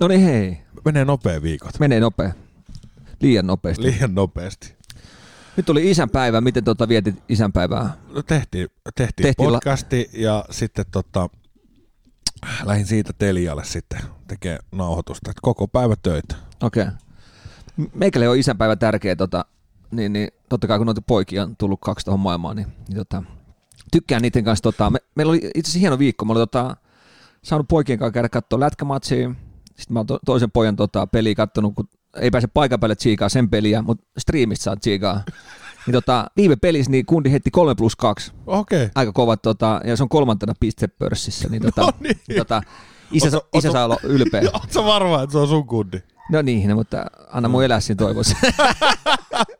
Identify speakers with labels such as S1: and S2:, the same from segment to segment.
S1: No niin hei,
S2: Menee nopea viikot.
S1: menee nopea. Liian nopeasti.
S2: Liian nopeasti.
S1: Nyt oli isänpäivä, miten tota vietit isänpäivää?
S2: No tehtiin, tehtiin,
S1: Tehtiin la-
S2: podcasti ja sitten tota, lähdin siitä Telialle sitten tekee nauhoitusta. että koko päivä töitä.
S1: Okei. Okay. Meikälle on isänpäivä tärkeä, tota, niin, niin totta kai kun noita poikia on tullut kaksi tuohon maailmaan, niin, niin tota, tykkään niiden kanssa. Tota, me, meillä oli itse asiassa hieno viikko. Mä olin tota, saanut poikien kanssa käydä katsoa lätkämatsia. Sitten mä oon to, toisen pojan tota, peliä kattonut, kun ei pääse paikan päälle tsiikaa sen peliä, mutta striimistä saa tsiikaa. Niin tota, viime pelissä niin kundi heitti 3 plus 2.
S2: Okei. Okay.
S1: Aika kovat, tota, ja se on kolmantena pistepörssissä. Niin, tota,
S2: No niin.
S1: tota, isä,
S2: Ootko-
S1: isä saa olla ylpeä.
S2: Oletko varma, että se on sun kundi?
S1: No niin, no, mutta anna mun elää siinä toivossa.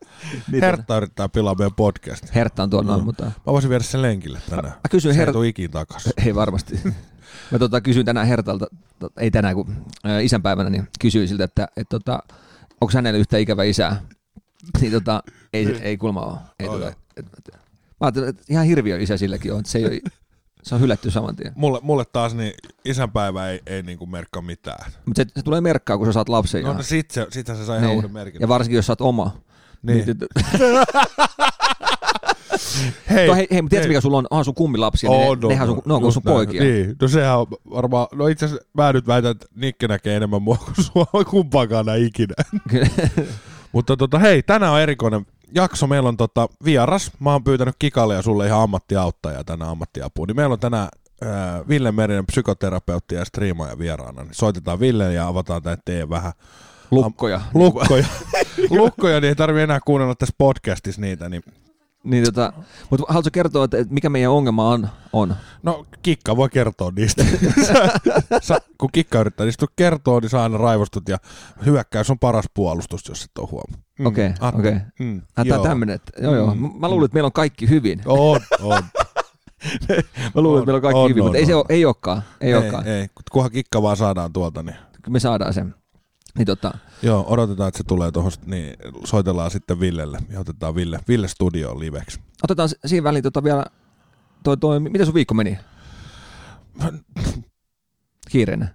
S1: niin,
S2: Hertta yrittää pilaa meidän podcast.
S1: Hertta on tuolla,
S2: No.
S1: mutta
S2: Mä voisin viedä sen lenkille tänään.
S1: mä kysyin
S2: Se ei
S1: Her...
S2: tuu ikin takas.
S1: Ei varmasti. Mä tota, kysyin tänään Hertalta, ei tänään kun isänpäivänä, niin kysyin siltä, että et, tota, onko hänellä yhtä ikävä isää. Niin tota, ei, se- ei kulma ole. Ei,
S2: Oh,
S1: tota,
S2: joo.
S1: et, et, mä ajattelin, että ihan hirviö isä silläkin on, se, ei ole, se on hylätty saman tien.
S2: Mulle, mulle taas niin isänpäivä ei, ei niinku merkkaa mitään.
S1: Mutta se, se, tulee merkkaa, kun sä saat lapsen.
S2: No, no sit se, sit se saa ihan
S1: Niin.
S2: uuden merkin.
S1: ja varsinkin, jos sä oot oma.
S2: Niin.
S1: Niin,
S2: hei,
S1: Hei, hei, hei, mutta tiedätkö mikä sulla on? Onhan sun kummilapsia, niin ne, nehän on sun, ne on kuin sun
S2: näin.
S1: poikia.
S2: Niin, no sehän on varmaan, no itse asiassa mä nyt väitän, että Nikke näkee enemmän mua kuin sua kumpaakaan näin ikinä. Mutta tota, hei, tänään on erikoinen jakso. Meillä on tota, vieras. Mä oon pyytänyt Kikalle ja sulle ihan ammattiauttajaa tänään ammattiapuun. Niin meillä on tänään ää, Ville Merinen, psykoterapeutti ja striimaaja vieraana. Niin soitetaan Ville ja avataan tämän teidän vähän
S1: Lukkoja.
S2: lukkoja. lukkoja, niin ei tarvi enää kuunnella tässä podcastissa niitä. Niin.
S1: Niin, tota, mutta haluatko kertoa, että, mikä meidän ongelma on? on?
S2: No, Kikka voi kertoa niistä. sä, sä, kun Kikka yrittää niistä kertoa, niin sä aina raivostut ja hyökkäys on paras puolustus, jos et ole huomannut. Mm.
S1: Okei, okei.
S2: Mm.
S1: Ah, Tämä tämmöinen, että joo joo.
S2: Mm.
S1: Mä luulin, että meillä on kaikki hyvin.
S2: On, on.
S1: Mä luulin,
S2: On,
S1: että meillä on kaikki
S2: on,
S1: hyvin,
S2: on,
S1: mutta ei, se
S2: on.
S1: ole, ei olekaan. Ei,
S2: ei,
S1: olekaan.
S2: ei, kunhan Kikka vaan saadaan tuolta, niin
S1: me saadaan sen. Niin tota,
S2: joo, odotetaan, että se tulee tuohon, niin soitellaan sitten Villelle ja otetaan Ville, Ville studioon liveksi.
S1: otetaan siinä väliin tota vielä, toi, toi, miten sun viikko meni? Kiireinen.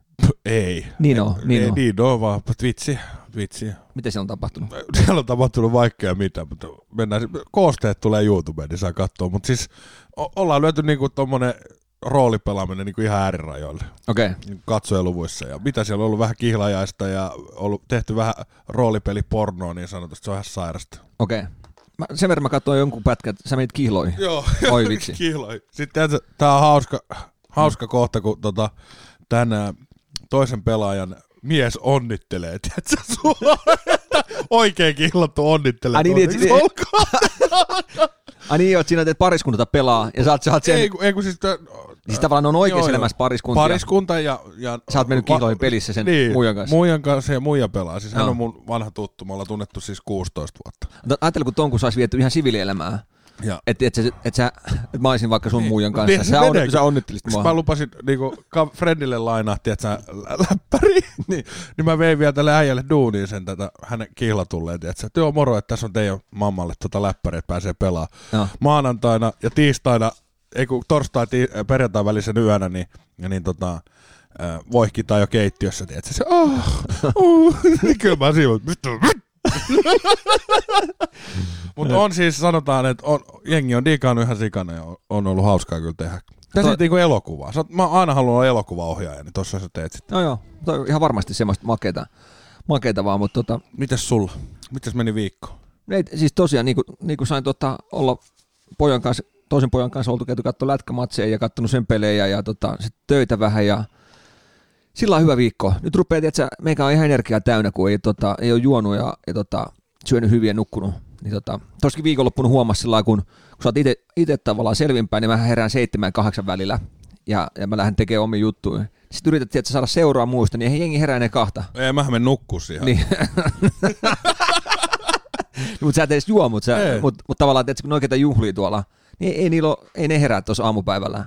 S2: Ei.
S1: Niin on, niin
S2: ei,
S1: on.
S2: Niin on vaan, vitsi, vitsi.
S1: Miten siellä on tapahtunut?
S2: Siellä on tapahtunut vaikka mitä, mutta mennään, koosteet tulee YouTubeen, niin saa katsoa. Mutta siis o- ollaan lyöty niinku tommonen roolipelaaminen niinku ihan äärirajoille
S1: okay.
S2: niin katsojaluvuissa. Ja mitä siellä on ollut vähän kihlajaista ja ollut tehty vähän roolipelipornoa niin sanotusti, se on ihan sairasta.
S1: okei. Okay. Mä, sen verran mä katsoin jonkun pätkän, että sä menit kihloihin.
S2: Joo,
S1: Oi vitsi.
S2: kihloi. Sitten tää on hauska, hauska kohta, kun tota, tänään toisen pelaajan mies onnittelee, tiedätkö, sua, että oikein kihlattu onnittelee.
S1: Ai niin, niin, niin. Ai niin, oot siinä, että pariskunta pelaa, ja sä oot sen,
S2: Ei, kun- ei kun siis... Tää,
S1: siis tavallaan on oikeassa
S2: joo,
S1: elämässä pariskuntia.
S2: Pariskunta ja... ja
S1: Sä oot mennyt kihloihin pelissä sen
S2: niin,
S1: muijan kanssa.
S2: Muijan kanssa ja muija pelaa. Siis hän
S1: Joo.
S2: on mun vanha tuttu. Me ollaan tunnettu siis 16 vuotta.
S1: Ajattele, kun ton kun saisi viety ihan siviilielämään.
S2: Ja
S1: Että et, sä- et sä, et mä olisin vaikka sun
S2: Niin.
S1: muijan kanssa.
S2: Niin, se
S1: sä, on, sä onnittelisit mua.
S2: Mä lupasin niinku, Fredille lainaa, tiedätkö, lä- läppäri, niin, niin mä vein vielä tälle äijälle duuniin sen tätä hänen kihlatulleen, että joo moro, että tässä on teidän mammalle tota läppäri, että pääsee pelaamaan. Maanantaina ja tiistaina, ei kun torstai ti- perjantai välisen yönä, niin, ja niin tota, äh, voihkitaan jo keittiössä, tiedätkö, se, oh, oh. kyllä mä siinä, vittu, mutta on siis, sanotaan, että on, jengi on digannut ihan sikana ja on, on ollut hauskaa kyllä tehdä. Tässä on niinku elokuvaa. Sä, oot- mä aina halunnut olla elokuvaohjaaja, niin tossa sä teet sit.
S1: Joo joo, toi on ihan varmasti semmoista makeita, makeita vaan, mutta tota,
S2: Mites sulla? Mites meni viikko?
S1: ei, siis tosiaan niin kuin, niin kuin sain tota, olla pojan kanssa, toisen pojan kanssa oltu käyty katsoa lätkämatseja ja katsonut sen pelejä ja tota, sit töitä vähän ja sillä on hyvä viikko. Nyt rupeaa, että meikä on ihan energiaa täynnä, kun ei, tota, ei ole juonut ja, ja tota, syönyt hyvin ja nukkunut. Niin tota, tossakin viikonloppuna huomasi sillä kun, kun sä oot itse tavallaan selvinpäin, niin mä herään seitsemän kahdeksan välillä ja, ja mä lähden tekemään omia juttuja. Sitten yrität tiedätkö, saada seuraa muista, niin ei jengi herää ennen kahta.
S2: Ei, mä menen nukkuu siihen.
S1: Niin. mutta sä et edes juo, mutta
S2: Ei.
S1: mut, mut tavallaan, että kun ne oikeita juhlii tuolla, niin ei, ole, ei ne herää tuossa aamupäivällä.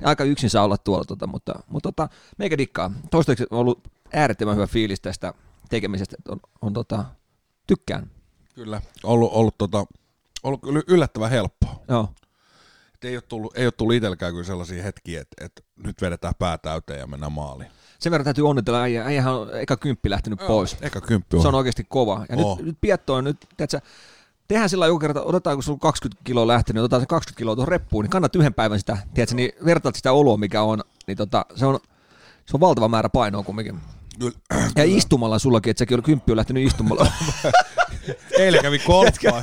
S1: Ne aika yksin saa olla tuolla, tota, mutta, mutta tota, meikä dikkaa. Toistaiseksi on ollut äärettömän hyvä fiilis tästä tekemisestä, on, on tota, tykkään.
S2: Kyllä. Ollut, ollut, tota, ollut yllättävän helppoa.
S1: Joo.
S2: Ei ole tullut, ei ole tullut itselläkään kyllä sellaisia hetkiä, että, että nyt vedetään pää täyteen ja mennään maaliin.
S1: Sen verran täytyy onnitella äijä. Äijähän on eka kymppi lähtenyt
S2: Joo,
S1: pois.
S2: Eka kymppi on.
S1: Se on oikeasti kova. Ja
S2: Oh.
S1: nyt, nyt Pietto on nyt, tiedätkö, tehdään sillä joku kerta, otetaan kun sulla on 20 kiloa lähtenyt, niin otetaan se 20 kiloa tuohon reppuun, niin kannat yhden päivän sitä, tiedätkö, niin vertaat sitä oloa, mikä on, niin tota, se on, se on valtava määrä painoa kumminkin.
S2: Kyllä.
S1: Ja istumalla sullakin, että säkin oli kymppi on lähtenyt istumalla.
S2: Eilen kävi kolppaa.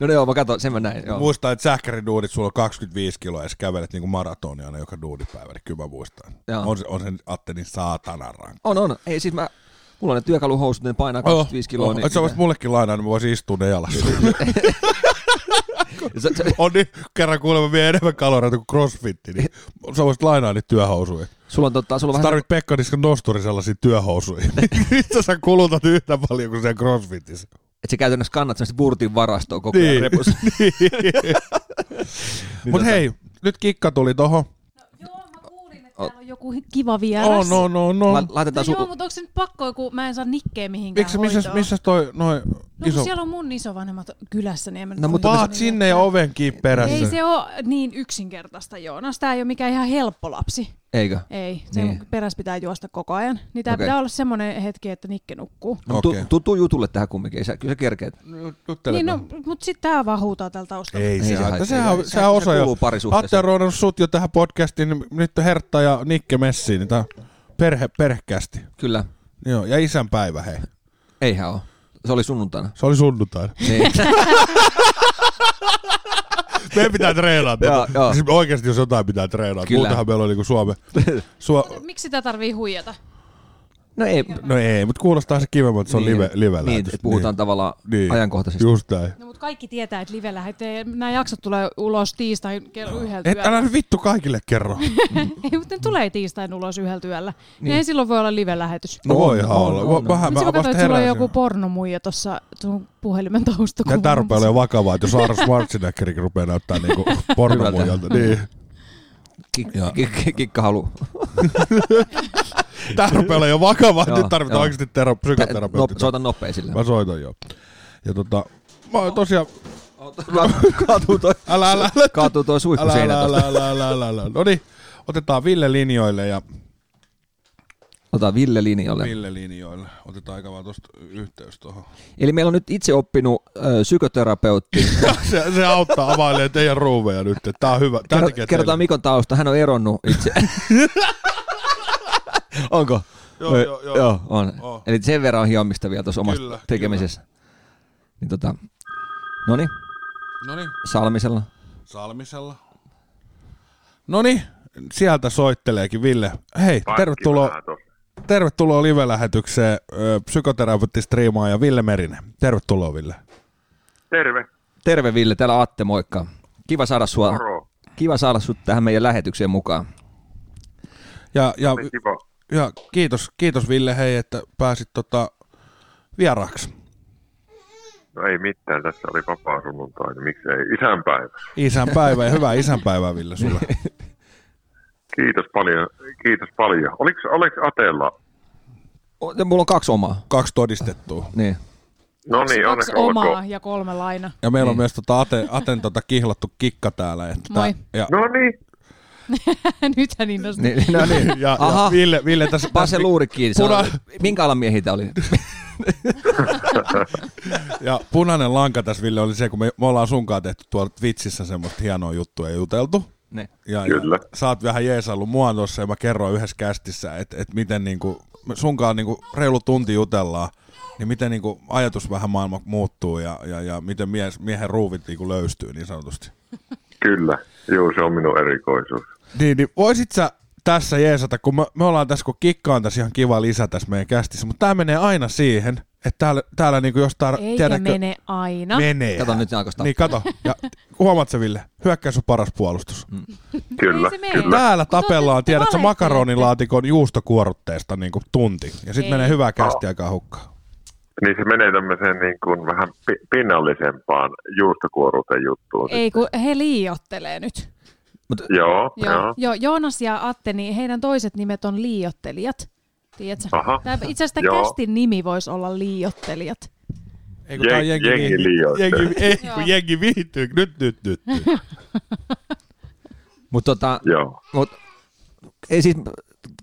S1: no ne joo, mä katson, sen mä näin. Joo.
S2: Muistan, että sähkäriduudit sulla on 25 kiloa ja sä kävelet niinku maratonia aina joka duudipäivä, niin kyllä mä muistan.
S1: Joo.
S2: On on se Atte niin saatanan rankka.
S1: On, on. Ei siis mä, mulla on ne työkaluhousut, ne painaa 25 kiloa.
S2: Oh,
S1: niin,
S2: niin, sä voisit mullekin lainaa, niin mä voisin istua ne jalassa.
S1: se, se,
S2: on niin, kerran kuulemma vie enemmän kaloreita kuin crossfitti, niin sä voisit lainaa niitä työhousuja.
S1: sulla on, tota, sulla on
S2: Sä
S1: vähän,
S2: tarvit Pekka Niskan nosturi sellaisia työhousuja. Mistä sä kulutat yhtä paljon kuin siellä crossfitissä?
S1: että sä käytännössä kannat sellaista burtin varastoa koko ajan
S2: Niin.
S1: repussa.
S2: Mutta hei, nyt kikka tuli tohon.
S3: Joo, mä kuulin, että täällä on joku kiva vieras.
S2: Oh, no, no, no.
S1: La- laitetaan
S3: No joo,
S1: sun,
S3: mutta onko se nyt pakko, kun mä en saa nikkeä mihinkään
S2: Miksi, missä,
S3: hoitoon?
S2: missä toi noin
S3: No
S2: iso...
S3: kun siellä on mun isovanhemmat kylässä, niin en mä nyt
S1: No, mutta
S2: Vaat sinne ja oven kiinni perässä.
S3: Ei se ole niin yksinkertaista, Joonas. Tää ei ole mikään ihan helppo lapsi.
S1: Eikö?
S3: Ei, se
S1: Niin.
S3: perässä pitää juosta koko ajan. Niin tää
S1: Okei.
S3: okay. pitää olla semmoinen hetki, että Nikke nukkuu.
S1: No, okay. tu, tuu jutulle tähän kumminkin, ei sä, kyllä sä kerkeet.
S3: Niin, no, mutta sitten tää vaan huutaa täällä taustalla.
S2: Ei,
S1: Ei
S2: se,
S1: se
S2: haittaa.
S1: haittaa.
S2: sehän, on-
S1: Se-
S2: sehän on
S1: se
S2: osa jo.
S1: kuuluu parisuhteeseen.
S2: Atte on sut jo tähän podcastiin, niin nyt Hertta ja Nikke messiin, niin tää on perhe, perhekästi.
S1: Kyllä,
S2: Joo, ja isän päivä, hei.
S1: eihän ole. Se oli sunnuntaina.
S2: Se oli sunnuntaina.
S1: Niin.
S2: Meidän pitää treenata.
S1: Joo, joo.
S2: Siis oikeasti jos jotain pitää treenata.
S1: Kyllä.
S2: Muutenhan meillä on niinku Suome. Suo...
S3: Miksi sitä tarvii huijata?
S1: No ei,
S2: No ei, mutta kuulostaa se kivemmin, että se on
S1: Niin,
S2: live, live
S1: niin, että puhutaan tavallaan
S2: Niin.
S1: ajankohtaisesti.
S2: Just näin.
S3: No mutta kaikki tietää, että live lähetee. Nämä jaksot tulee ulos tiistain kello yhdeltä
S2: Et
S3: yöllä.
S2: älä nyt vittu kaikille kerro.
S3: Ei, mutta ne tulee tiistain ulos yhdeltä yöllä.
S1: Niin.
S3: Niin. Ei silloin voi olla live-lähetys.
S2: No
S1: On,
S2: voihan olla.
S1: on,
S2: Va-
S1: on.
S2: Vähän
S3: Mutta
S2: mä
S3: mä katsoin, että sulla on joku pornomuija tuossa sun puhelimen
S2: Ja
S3: taustakuvassa.
S2: tää rupeaa olemaan vakavaa, että jos Arnold Schwarzeneggerikin rupeaa näyttää niinku pornomuojalta. Niin.
S1: Kik, kik, kik,
S2: Tää rupeaa olemaan jo vakavaa, nyt tarvitaan
S1: joo.
S2: oikeasti tero-
S1: No,
S2: psykoterapeutti.
S1: soita nopea sillä.
S2: Mä soitan jo. Ja tota, mä oon tosiaan,
S1: Kaatuu toi,
S2: älä, älä, älä,
S1: kaatuu toi suihku
S2: älä, älä, älä, älä, älä, älä. No niin, otetaan Ville linjoille ja
S1: Otetaan Ville linjalle.
S2: Ville linjoille. Otetaan aika vaan tosta yhteys tuohon.
S1: Eli meillä on nyt itse oppinut ö, psykoterapeutti.
S2: se, se auttaa availee teidän ruuveja nyt. Tää on hyvä.
S1: Kerro, kerrotaan
S2: teille.
S1: Mikon tausta. Hän on eronnut itse. Onko?
S2: Joo, joo, joo.
S1: joo on.
S2: Oh.
S1: Eli sen verran on hiomista vielä tuossa omassa
S2: Kyllä,
S1: tekemisessä. Niin tota, no niin,
S2: No niin,
S1: Salmisella.
S2: Salmisella. No niin, sieltä soitteleekin Ville. Hei, tervetuloa, tervetuloa live-lähetykseen ö, psykoterapeutti-striimaaja Ville Merinen. Tervetuloa Ville.
S4: Terve,
S1: Terve Ville, täällä Atte, moikka. Kiva saada sua,
S4: moro.
S1: kiva saada sut tähän meidän lähetykseen mukaan.
S2: Ja, ja,
S4: kiva.
S2: Ja kiitos, kiitos Ville hei, että pääsit tota vieraaksi.
S4: No ei mitään, tässä oli vapaa sunnuntai, niin miksei isänpäivä.
S2: Isänpäivä ja hyvää isänpäivää Ville sulle.
S4: Kiitos paljon, kiitos paljon. Oliko, oliko Atella?
S1: O- ja Mulla on kaksi omaa.
S2: Kaksi todistettua.
S1: Niin.
S4: No niin,
S3: Kaksi omaa
S4: olkoon.
S3: ja kolme laina.
S2: Ja meillä on
S1: Niin.
S2: myös tota Aten, Aten tota kihlattu kikka täällä. Että
S3: Moi.
S2: Ja,
S4: No niin,
S3: Nyt hän innostui.
S1: niin, no niin.
S2: ja, ja
S1: Aha.
S2: Ville, Ville tässä...
S1: Paa se luuri kiinni.
S2: Puna-
S1: minkä alan miehiä oli?
S2: Ja punainen lanka tässä, Ville, oli se, kun me, me ollaan sunkaan tehty tuolla Twitchissä semmoista hienoa juttua ja juteltu.
S1: Ne.
S2: Ja,
S4: Kyllä.
S2: ja sä oot vähän jeesaillut mua tuossa ja mä kerroin yhdessä kästissä, että et miten niinku, sunkaan niinku reilu tunti jutellaan, niin miten niinku ajatus vähän maailma muuttuu ja, ja, ja miten mies, miehen ruuvit niinku löystyy niin sanotusti.
S4: kyllä. Joo, se on minun erikoisuus.
S2: Niin, niin voisit sä tässä jeesata, kun me, me ollaan tässä, kun kikka on tässä ihan kiva lisä tässä meidän kästissä, mutta tämä menee aina siihen, että täällä, täällä niinku jostain,
S3: Eikä
S2: tiedätkö,
S3: mene aina.
S2: menee.
S1: Kato nyt se alkoi
S2: Niin kato, ja huomaat sä Ville, hyökkäys on paras puolustus.
S4: Kyllä,
S3: se mene.
S4: kyllä.
S2: Täällä tapellaan, tiedätkö, makaronilaatikon juustokuorutteesta niin kuin tunti. Ja sitten menee hyvää kästi aikaa hukkaan.
S4: Niin se menee tämmöiseen niin kuin vähän pi- pinnallisempaan juustokuoruuteen juttuun.
S3: Ei kun he liiottelee nyt.
S4: Joo,
S3: Joo,
S4: joo.
S3: joo. Joonas ja Atte, niin heidän toiset nimet on liiottelijat. Tiedätkö?
S4: Aha.
S3: Tää, itse asiassa
S4: Joo.
S3: tämän kästin nimi voisi olla liiottelijat.
S2: Ei kun tää on
S4: Jeng-
S2: jengi,
S4: jengi
S2: viihtyy. jengi, ei
S3: Joo.
S2: kun jengi viihtyy. Nyt, nyt, nyt. nyt.
S1: Mutta tota,
S4: Joo.
S1: mut, ei siis,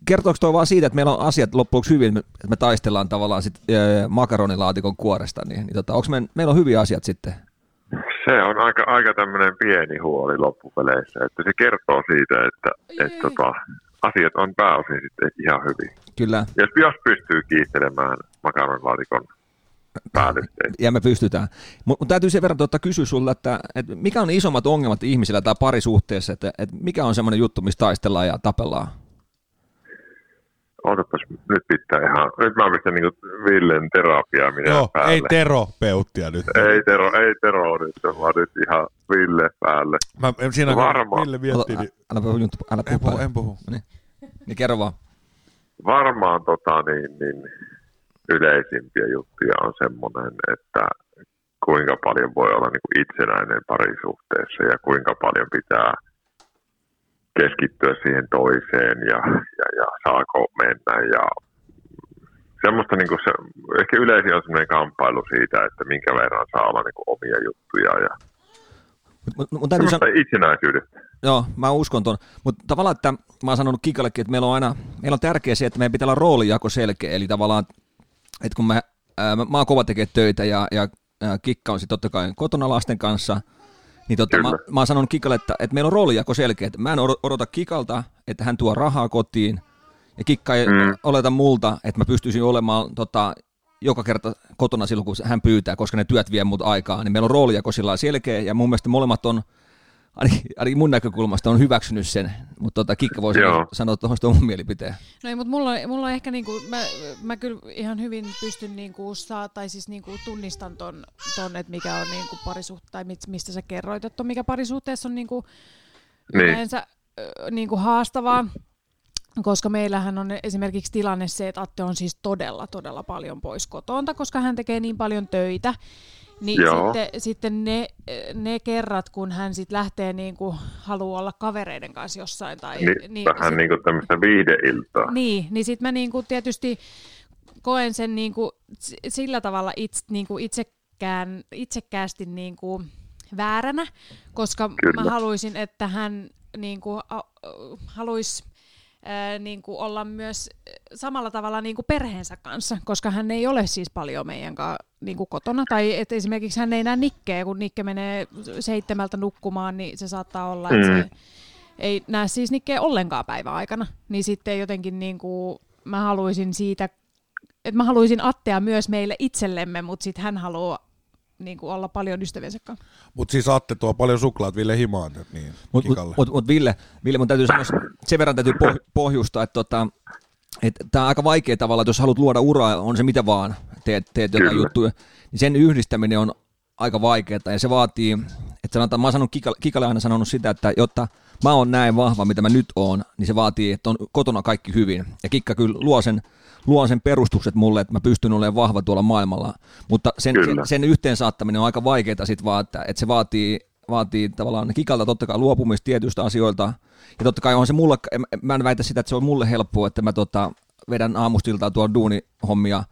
S1: kertooko toi vaan siitä, että meillä on asiat loppujen lopuksi hyvin, että me taistellaan tavallaan sit, äh, makaronilaatikon kuoresta, niin, niin tota, onko me, meillä on hyviä asiat sitten?
S4: Se on aika, aika tämmöinen pieni huoli loppupeleissä, että se kertoo siitä, että et,
S3: Jei.
S4: tota, asiat on pääosin sitten ihan hyvin.
S1: Kyllä,
S4: Jos, jos pystyy kiistelemään makaronilaatikon päällysteen.
S1: ja me pystytään. Mutta mut täytyy sen verran tuota kysyä sulle, että, että mikä on isommat ongelmat ihmisillä tai parisuhteessa, että, että mikä on semmoinen juttu, mistä taistellaan ja tapellaan?
S4: Ootapas, nyt pitää ihan, nyt mä pistän niinku Villen terapiaa mitä
S2: Joo,
S4: päälle.
S2: ei terapeuttia nyt.
S4: ei, tero, ei tero nyt, vaan nyt ihan Ville päälle.
S2: Mä, siinä kun
S4: Varmaan.
S2: Ville miettii, niin...
S1: Älä puhu, Junttu, älä
S2: En
S1: puhu,
S2: puhu,
S1: päälle.
S2: en puhu.
S1: Niin. niin kerro vaan.
S4: Varmaan tota, niin, niin, yleisimpiä juttuja on semmoinen, että kuinka paljon voi olla niin kuin itsenäinen parisuhteessa ja kuinka paljon pitää keskittyä siihen toiseen ja, ja, ja saako mennä ja semmoista niin kuin se, ehkä yleisin on semmoinen kamppailu siitä, että minkä verran saa olla niin kuin omia juttuja ja
S1: Mut, mut, täytyy sanoa,
S4: itsenäisyydestä.
S1: joo, mä uskon ton. Mutta tavallaan, että mä oon sanonut Kikallekin, että meillä on aina, meillä on tärkeä se, että meidän pitää olla roolijako selkeä. Eli tavallaan, että kun mä, ää, mä, mä oon kova tekee töitä ja, ja ää, Kikka on sitten totta kai kotona lasten kanssa, niin totta, mä,
S4: Kyllä.
S1: mä oon sanonut Kikalle, että, että meillä on roolijako selkeä. Että mä en odo- odota Kikalta, että hän tuo rahaa kotiin, ja Kikka ei
S4: Mm.
S1: oleta multa, että mä pystyisin olemaan tota, joka kerta kotona silloin, kun hän pyytää, koska ne työt vie mut aikaa, niin meillä on roolijako sillä selkeä, ja mun mielestä molemmat on, ainakin, ainakin mun näkökulmasta on hyväksynyt sen, mutta tota, Kikka voi
S4: Joo.
S1: sanoa, sanoa tuohon oman mielipiteen.
S3: No ei, mutta mulla, on- mulla on ehkä niinku, mä, mä kyllä ihan hyvin pystyn niinku saa, tai siis niinku tunnistan ton, ton että mikä on niinku parisuhte, tai mit- mistä sä kerroit, että mikä parisuhteessa on niinku
S4: Niin.
S3: yleensä ö, niinku haastavaa. Koska meillähän on esimerkiksi tilanne se, että Atte on siis todella, todella paljon pois kotoonta, koska hän tekee niin paljon töitä. Niin
S4: Joo.
S3: sitten, sitten ne, ne kerrat, kun hän sitten lähtee niin kuin, haluaa olla kavereiden kanssa jossain. Tai,
S4: Niin, vähän
S3: sit-
S4: niin kuin tämmöistä viideiltaa.
S3: niin, niin sitten mä niinku tietysti koen sen niinku s- sillä tavalla itse, niinku itsekään, itsekkäästi niinku vääränä, koska
S4: Kyllä.
S3: mä haluaisin, että hän niinku, a, haluaisi niinku olla myös samalla tavalla niinku perheensä kanssa, koska hän ei ole siis paljon meidän kanssa niinku kotona. Tai et esimerkiksi hän ei näe Nikkeä, kun Nikke menee seitsemältä nukkumaan, niin se saattaa olla, että
S4: Mm.
S3: se ei näe siis Nikkeä ollenkaan päivän aikana. Niin sitten jotenkin niinku, mä haluaisin siitä, että mä haluaisin Attea myös meille itsellemme, mutta sitten hän haluaa niinku olla paljon ystäviensä kanssa.
S2: Mutta siis Atte tuo paljon suklaat Ville himaan nyt niin
S1: Mutta
S2: Kikalle.
S1: mut, mut, mut Ville, Ville, mun täytyy sanoa, sen verran täytyy poh- pohjustaa, että tota, et tämä on aika vaikea tavalla, että jos haluat luoda uraa, on se mitä vaan, teet, teet jotain
S4: Kyllä.
S1: juttuja, niin sen yhdistäminen on aika vaikeaa ja se vaatii, että sanotaan, mä oon sanonut Kikalle, Kikalle aina sanonut sitä, että jotta mä oon näin vahva, mitä mä nyt oon, niin se vaatii, että on kotona kaikki hyvin. Ja Kikka kyllä luo sen, luo sen perustukset mulle, että mä pystyn olemaan vahva tuolla maailmalla. Mutta sen, sen,
S4: Kyllä.
S1: sen yhteen saattaminen on aika vaikeaa sit vaan, että, että se vaatii, vaatii tavallaan Kikalta totta kai luopumista tietyistä asioista. Ja totta kai on se mulle, mä en väitä sitä, että se on mulle helppoa, että mä tota, vedän aamustiltaan tuolla duunihommia.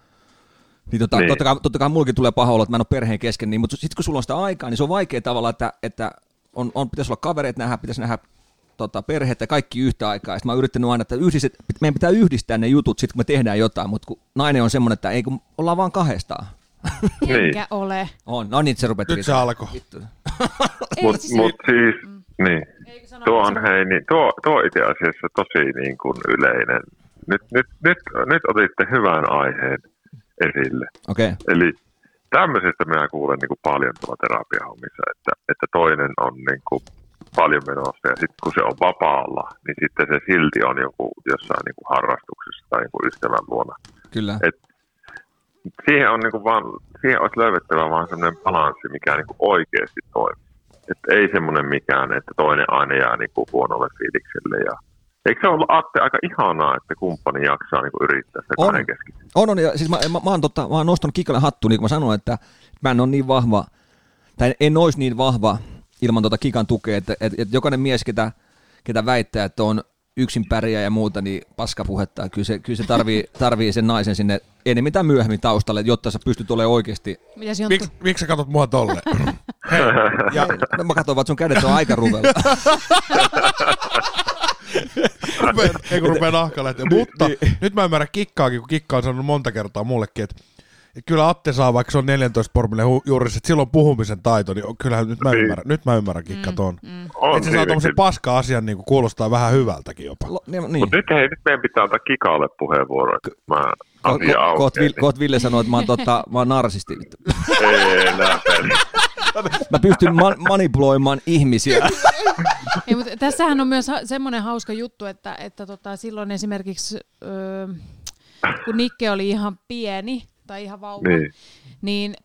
S1: Niin, tota, niin. Totta, kai, totta kai mullakin tulee paha olla, että mä en ole perheen kesken, niin, mutta sitten kun sulla on sitä aikaa, niin se on vaikea tavalla, että, että on, on, pitäisi olla kavereita nähdä, pitäisi nähdä tota, perhettä ja kaikki yhtä aikaa. Ja sit mä oon yrittänyt aina, että yhdistet, meidän pitää yhdistää ne jutut sitten, kun me tehdään jotain, mutta kun nainen on semmoinen, että ei kun ollaan vaan kahdestaan.
S4: Niin.
S3: Enkä ole.
S1: On, no niin, se rupeat
S2: Nyt se alkoi.
S4: Mutta
S3: siis-
S4: mut siis, niin.
S3: Eikö sano-
S4: Tuo on, hei, niin, tuo, tuo itse asiassa tosi niin kuin yleinen. Nyt, nyt, nyt, nyt otitte hyvän aiheen esille.
S1: Okei, okay.
S4: Eli tämmöisestä minä kuulen niin kuin paljon tuolla terapiahommissa, että, että toinen on niin kuin paljon menossa ja sitten kun se on vapaalla, niin sitten se silti on joku jossain niin kuin harrastuksessa tai niin kuin ystävän luona.
S1: kyllä.
S4: Et siihen on niin kuin vaan, siihen olisi löydettävä vaan semmoinen balanssi, mikä niin kuin oikeasti toimii. Että ei semmoinen mikään, että toinen aina jää niin kuin huonolle fiilikselle. Ja... Eikö se ollut Atte aika ihanaa, että kumppani jaksaa niin yrittää sitä
S1: On.
S4: kahden?
S1: On, on, ja siis mä, mä, mä, oon totta, mä oon nostanut Kikalle hattu, niin kuin mä sanoin, että mä en ole niin vahva, tai en olisi niin vahva ilman tota Kikan tukea, että, että, että jokainen mies, ketä, ketä väittää, että on yksin pärjää ja muuta, niin paskapuhetta. Kyllä se, kyllä se tarvii, tarvii sen naisen sinne enemmän tai myöhemmin taustalle, jotta sä pystyt olemaan oikeasti.
S2: Miksi miksi sä katsot mua tolle? Hei, ja,
S1: No, mä katson, että sun kädet on aika ruvella.
S2: rupee, ei kun rupee nahkalle. Mutta nyt mä ymmärrän kikkaakin, kun kikka on sanonut monta kertaa mullekin, että kyllä Atte saa, vaikka se on 14 pormille juuri, että silloin puhumisen taito, niin on- kyllähän nyt mä
S4: Niin.
S2: ymmärrän, nyt mä ymmärrän kikka ton.
S4: On
S2: Että se saa tommosen
S4: siinäkin.
S2: paska-asian niin kuulostaa vähän hyvältäkin jopa.
S1: Lo- niin, niin.
S4: Mutta nyt, hei, nyt meidän pitää antaa Kikalle puheenvuoro, että mä
S1: Ko- ko- koot, Vil-
S4: aukeaa.
S1: koot Ville sanoi, että mä oon, tota, mä oon narsisti.
S4: Ei.
S1: Mä pystyn ma- manipuloimaan ihmisiä.
S3: Ei, mutta tässähän on myös ha- semmoinen hauska juttu, että, että tota, silloin esimerkiksi, öö, kun Nikke oli ihan pieni tai ihan vauva,
S4: Niin.
S3: niin, niin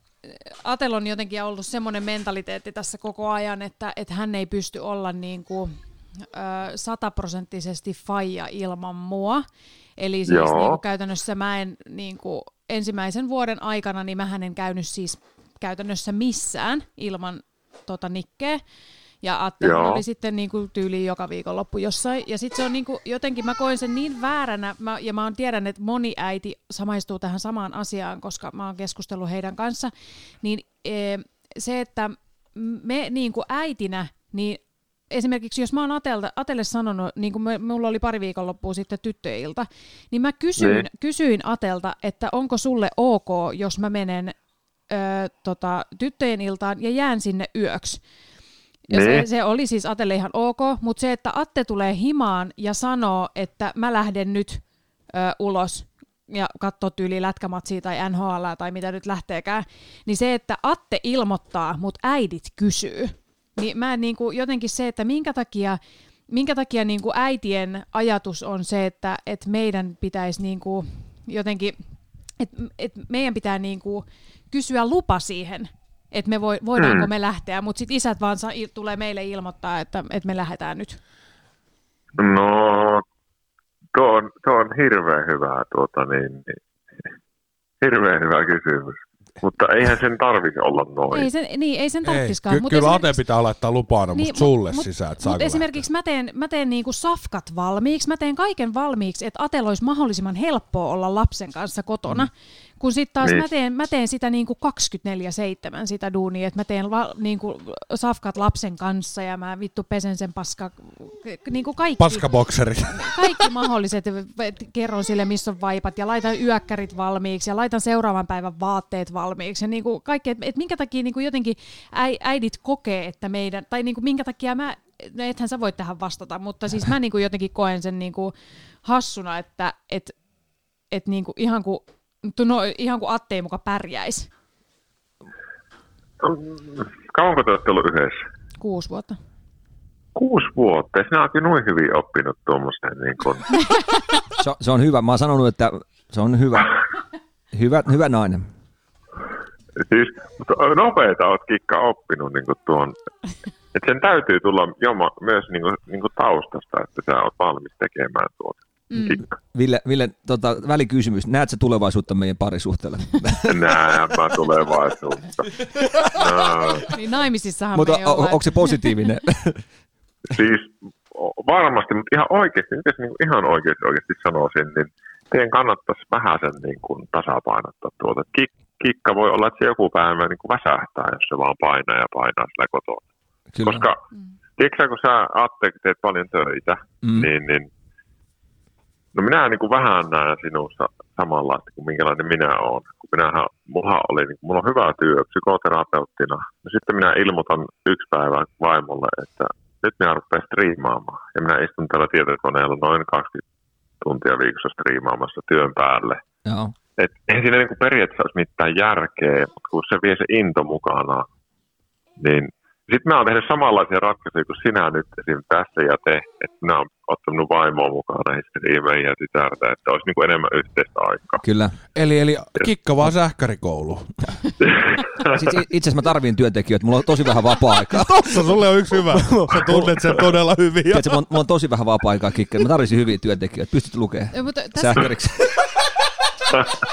S3: Atel on jotenkin ollut semmoinen mentaliteetti tässä koko ajan, että, että hän ei pysty olla niin kuin, ö, sataprosenttisesti faija ilman mua. Eli siis
S4: Joo.
S3: niin kuin käytännössä mä en niin kuin, ensimmäisen vuoden aikana, niin mä en käynyt siis käytännössä missään ilman tota Nikkeä. Ja
S4: Joo.
S3: oli sitten niin kuin tyyliin joka viikonloppu jossain. Ja sitten se on niin kuin, jotenkin, mä koen sen niin vääränä, mä, ja mä oon tiedän, että moni äiti samaistuu tähän samaan asiaan, koska mä oon keskustellut heidän kanssa, niin e, se, että me niin kuin äitinä, niin esimerkiksi jos mä oon Atelta, Atelle sanonut, niin kuin me, mulla oli pari viikonloppua sitten tyttöilta, niin mä kysyin,
S4: Niin.
S3: kysyin Atelta, että onko sulle ok, jos mä menen ö, tota, tyttöjen iltaan ja jään sinne yöksi. Ja se,
S4: Niin.
S3: se oli siis Atelle ihan ok, mutta se, että Atte tulee himaan ja sanoo, että mä lähden nyt ö, ulos ja katsoo tyyli lätkämatsia tai NHL tai mitä nyt lähteekään, niin se, että Atte ilmoittaa, mutta äidit kysyy, niin mä niin kuin, jotenkin se, että minkä takia, minkä takia niin kuin äitien ajatus on se, että, että meidän pitäisi niin kuin jotenkin, että, että meidän pitää niin kuin kysyä lupa siihen, että me voi, voidaanko
S4: Mm.
S3: me lähteä, mutta sitten isät vaan sa- il- tulee meille ilmoittaa, että, että me lähdetään nyt.
S4: No, tuo on, tuo on hirveän hyvä, tuota, niin, niin, hirveän hyvä kysymys. Mutta eihän sen tarvitse olla noin.
S3: Ei sen, niin, ei sen
S2: Ei,
S3: tarttiskaan.
S2: ky-
S3: mut
S2: kyllä Ate pitää laittaa lupaana musta
S3: Niin,
S2: sulle
S3: mut-
S2: sisään, että
S3: Mutta
S2: saako
S3: esimerkiksi mä teen, mä teen niinku safkat valmiiksi, mä teen kaiken valmiiksi, että Atel olisi mahdollisimman helppoa olla lapsen kanssa kotona. Mm. Kun sitten taas
S4: Niin.
S3: mä teen, mä teen sitä niinku 24-7 sitä duunia, että mä teen va, niinku safkat lapsen kanssa ja mä vittu pesen sen paska, niinku kaikki,
S2: Paskabokserit.
S3: kaikki mahdolliset, kerron sille missä on vaipat ja laitan yökkärit valmiiksi ja laitan seuraavan päivän vaatteet valmiiksi. Ja niinku kaikki, että et minkä takia niinku jotenkin äi, äidit kokee, että meidän, tai niinku minkä takia mä, no ethän sä voi tähän vastata, mutta siis mä niinku jotenkin koen sen niinku hassuna, että et, et niinku ihan kuin no, ihan kuin Atte ei muka pärjäisi.
S4: Kauanko te olette ollut yhdessä?
S3: Kuusi vuotta.
S4: Kuusi vuotta. Sinä oletkin noin hyvin oppinut tuommoisen. Niin kun...
S1: Se, se on hyvä. Mä oon sanonut, että se on hyvä, hyvä, hyvä nainen.
S4: siis, mutta nopeeta olet kikka oppinut niin tuon. Että sen täytyy tulla joma, myös niin kuin, niin kuin taustasta, että sä oot valmis tekemään tuota.
S3: Mm.
S1: Ville, Ville tota, välikysymys. Näetkö tulevaisuutta meidän parisuhteelle?
S4: Näenpä tulevaisuutta. No,
S3: Niin naimisissahan
S1: Mutta
S3: me ei
S1: o-
S3: olla.
S1: onko se positiivinen?
S4: siis varmasti, mutta ihan oikeasti, jos niin kuin ihan oikeasti, oikeasti sanoisin, niin teidän kannattaisi vähän sen niin kuin tasapainottaa tuota. Kik, kikka voi olla, että se joku päivä niin kuin väsähtää, jos se vaan painaa ja painaa sillä kotona.
S1: Kyllä.
S4: Koska,
S3: Mm.
S4: tiedätkö kun sä Atte, teet paljon töitä,
S1: Mm.
S4: niin, niin No minä niin kuin vähän näen sinussa samanlaista kuin minkälainen minä olen. Kun minähän, mulla oli, niin kuin, mulla on hyvä työ psykoterapeuttina. Ja sitten minä ilmoitan yksi päivä vaimolle, että nyt minä rupean striimaamaan. Ja minä istun tällä tietokoneella noin 20 tuntia viikossa striimaamassa työn päälle.
S1: Joo.
S4: Et eihän siinä niin kuin periaatteessa olisi mitään järkeä, mutta kun se vie se into mukana, niin sitten mä oon tehnyt samanlaisia ratkaisuja kuin sinä nyt esim. tässä ja te, että minä oon ottanut vaimoa mukaan näihin striimeihin ja tytärtä, että olisi niin kuin enemmän yhteistä aikaa.
S1: Kyllä.
S2: Eli, eli kikka vaan sähkärikoulu.
S1: Siis itse asiassa mä tarviin työntekijöitä. Mulla on tosi vähän vapaa-aikaa.
S2: Tossa sulle on yksi hyvä. Sä tunnet sen todella hyvin.
S1: Tiedätkö, mulla, on, mulla on tosi vähän vapaa-aikaa kikka. Mä tarvisin hyviä työntekijöitä. Pystyt lukemaan
S3: tässä,
S1: sähkäriksi.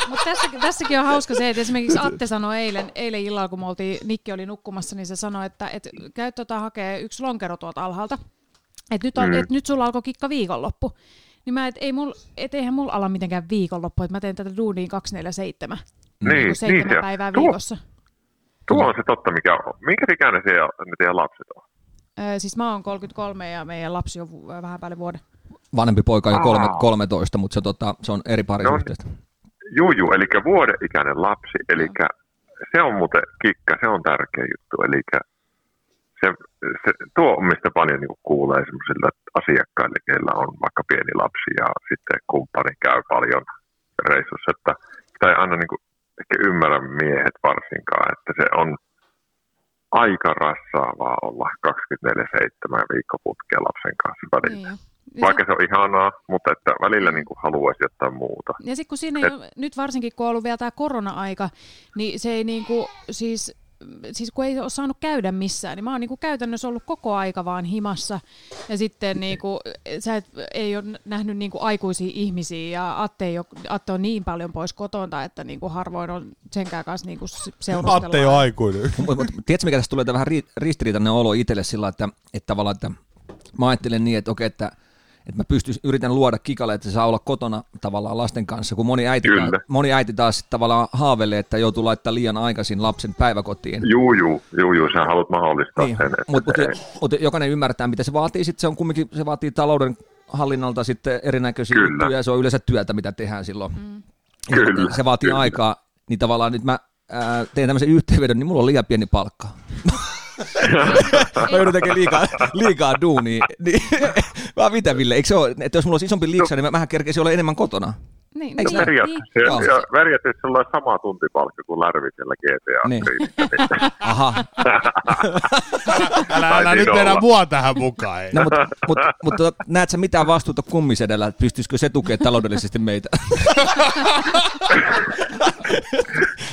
S3: Mutta tässä, tässäkin on hauska se, että esimerkiksi Atte sanoi eilen, eilen illalla, kun me oltiin, Nikki oli nukkumassa, niin se sanoi, että, että käy tota, hakee yksi lonkero tuolta alhaalta. Et nyt, on,
S4: Mm.
S3: et nyt sulla alkoi kikka viikonloppu. Niin mä, et, ei mul, et eihän mulla ala mitenkään viikonloppu, että mä teen tätä duunia 247.
S4: Niin,
S3: Niin,
S4: niin
S3: seitsemän
S4: se,
S3: päivää
S4: tuo,
S3: viikossa.
S4: tuo on se totta, mikä on. Minkä ikäinen se ne teidän lapset on?
S3: Öö, siis mä oon 33 ja meidän lapsi on vähän päälle vuoden.
S1: Vanhempi poika on jo kolme,
S4: Aa.
S1: 13, mutta se, tota, se on eri parisuhteesta.
S4: Juu, juu, eli vuoden ikäinen lapsi, eli se on muuten kikka, se on tärkeä juttu, eli se, se, tuo on mistä paljon niin kuulee semmoisilla asiakkailla, keillä on vaikka pieni lapsi ja sitten kumppani käy paljon reissussa, että sitä ei aina niin kuin, ehkä ymmärrä miehet varsinkaan, että se on aika rassaavaa olla 24-7 viikkoputkeen lapsen kanssa välillä.
S3: Niin jo. Ja
S4: Vaikka
S3: se-
S4: on ihanaa, mutta että välillä niin kuin haluaisi jotain muuta.
S3: Ja sitten kun siinä ole, nyt varsinkin kun on ollut vielä tämä korona-aika, niin se ei niinku, siis, siis kun ei ole saanut käydä missään, niin mä oon niinku käytännössä ollut koko aika vaan himassa. Ja sitten niinku, sä et, ei ole nähnyt niinku aikuisia ihmisiä ja Atte, ei ole, Atte on niin paljon pois kotonta, että niinku harvoin on senkään kanssa niinku seurustellaan.
S2: Atte ei ole aikuinen.
S1: Mut, tiedätkö, mikä tästä tulee tämä vähän ri- ristiriitainen olo itselle sillä, että, että tavallaan, että mä ajattelen niin, että okei, että, että mä pystyn, yritän luoda kikalle, että se saa olla kotona tavallaan lasten kanssa, kun moni äiti,
S4: Kyllä.
S1: taas, moni äiti taas sit tavallaan haaveilee, että joutuu laittaa liian aikaisin lapsen päiväkotiin.
S4: Juu, juu, juu, juu, sä haluat mahdollistaa
S1: Niin,
S4: sen.
S1: Mutta mut, mut jokainen ymmärtää, mitä se vaatii. Sitten se on kumminkin, se vaatii talouden hallinnalta sitten erinäköisiä
S4: Kyllä.
S1: juttuja, ja se on yleensä työtä, mitä tehdään silloin. Mm.
S4: Kyllä,
S1: Se vaatii
S4: kyllä.
S1: aikaa, niin tavallaan nyt mä ää, teen tämmöisen yhteenvedon, niin mulla on liian pieni palkka. mä joudun tekemään liikaa, liikaa duunia. Niin, mä mitä Ville, eikö se ole, että jos mulla olisi isompi liiksa, niin mä, mähän kerkeisin olla enemmän kotona.
S3: Niin,
S1: Eikö
S3: niin,
S4: periaatteessa,
S3: niin.
S4: Ja, ja periaatteessa sulla on sama tuntipalkka kuin Lärvisellä GTA.
S1: Niin. Aha,
S2: Älä,
S4: Tai
S2: älä nyt
S4: olla.
S2: mua tähän mukaan. Ei.
S1: no mutta mut, mut, mut, näet sä mitään vastuuta kummisedellä, että pystyisikö se tukemaan taloudellisesti meitä?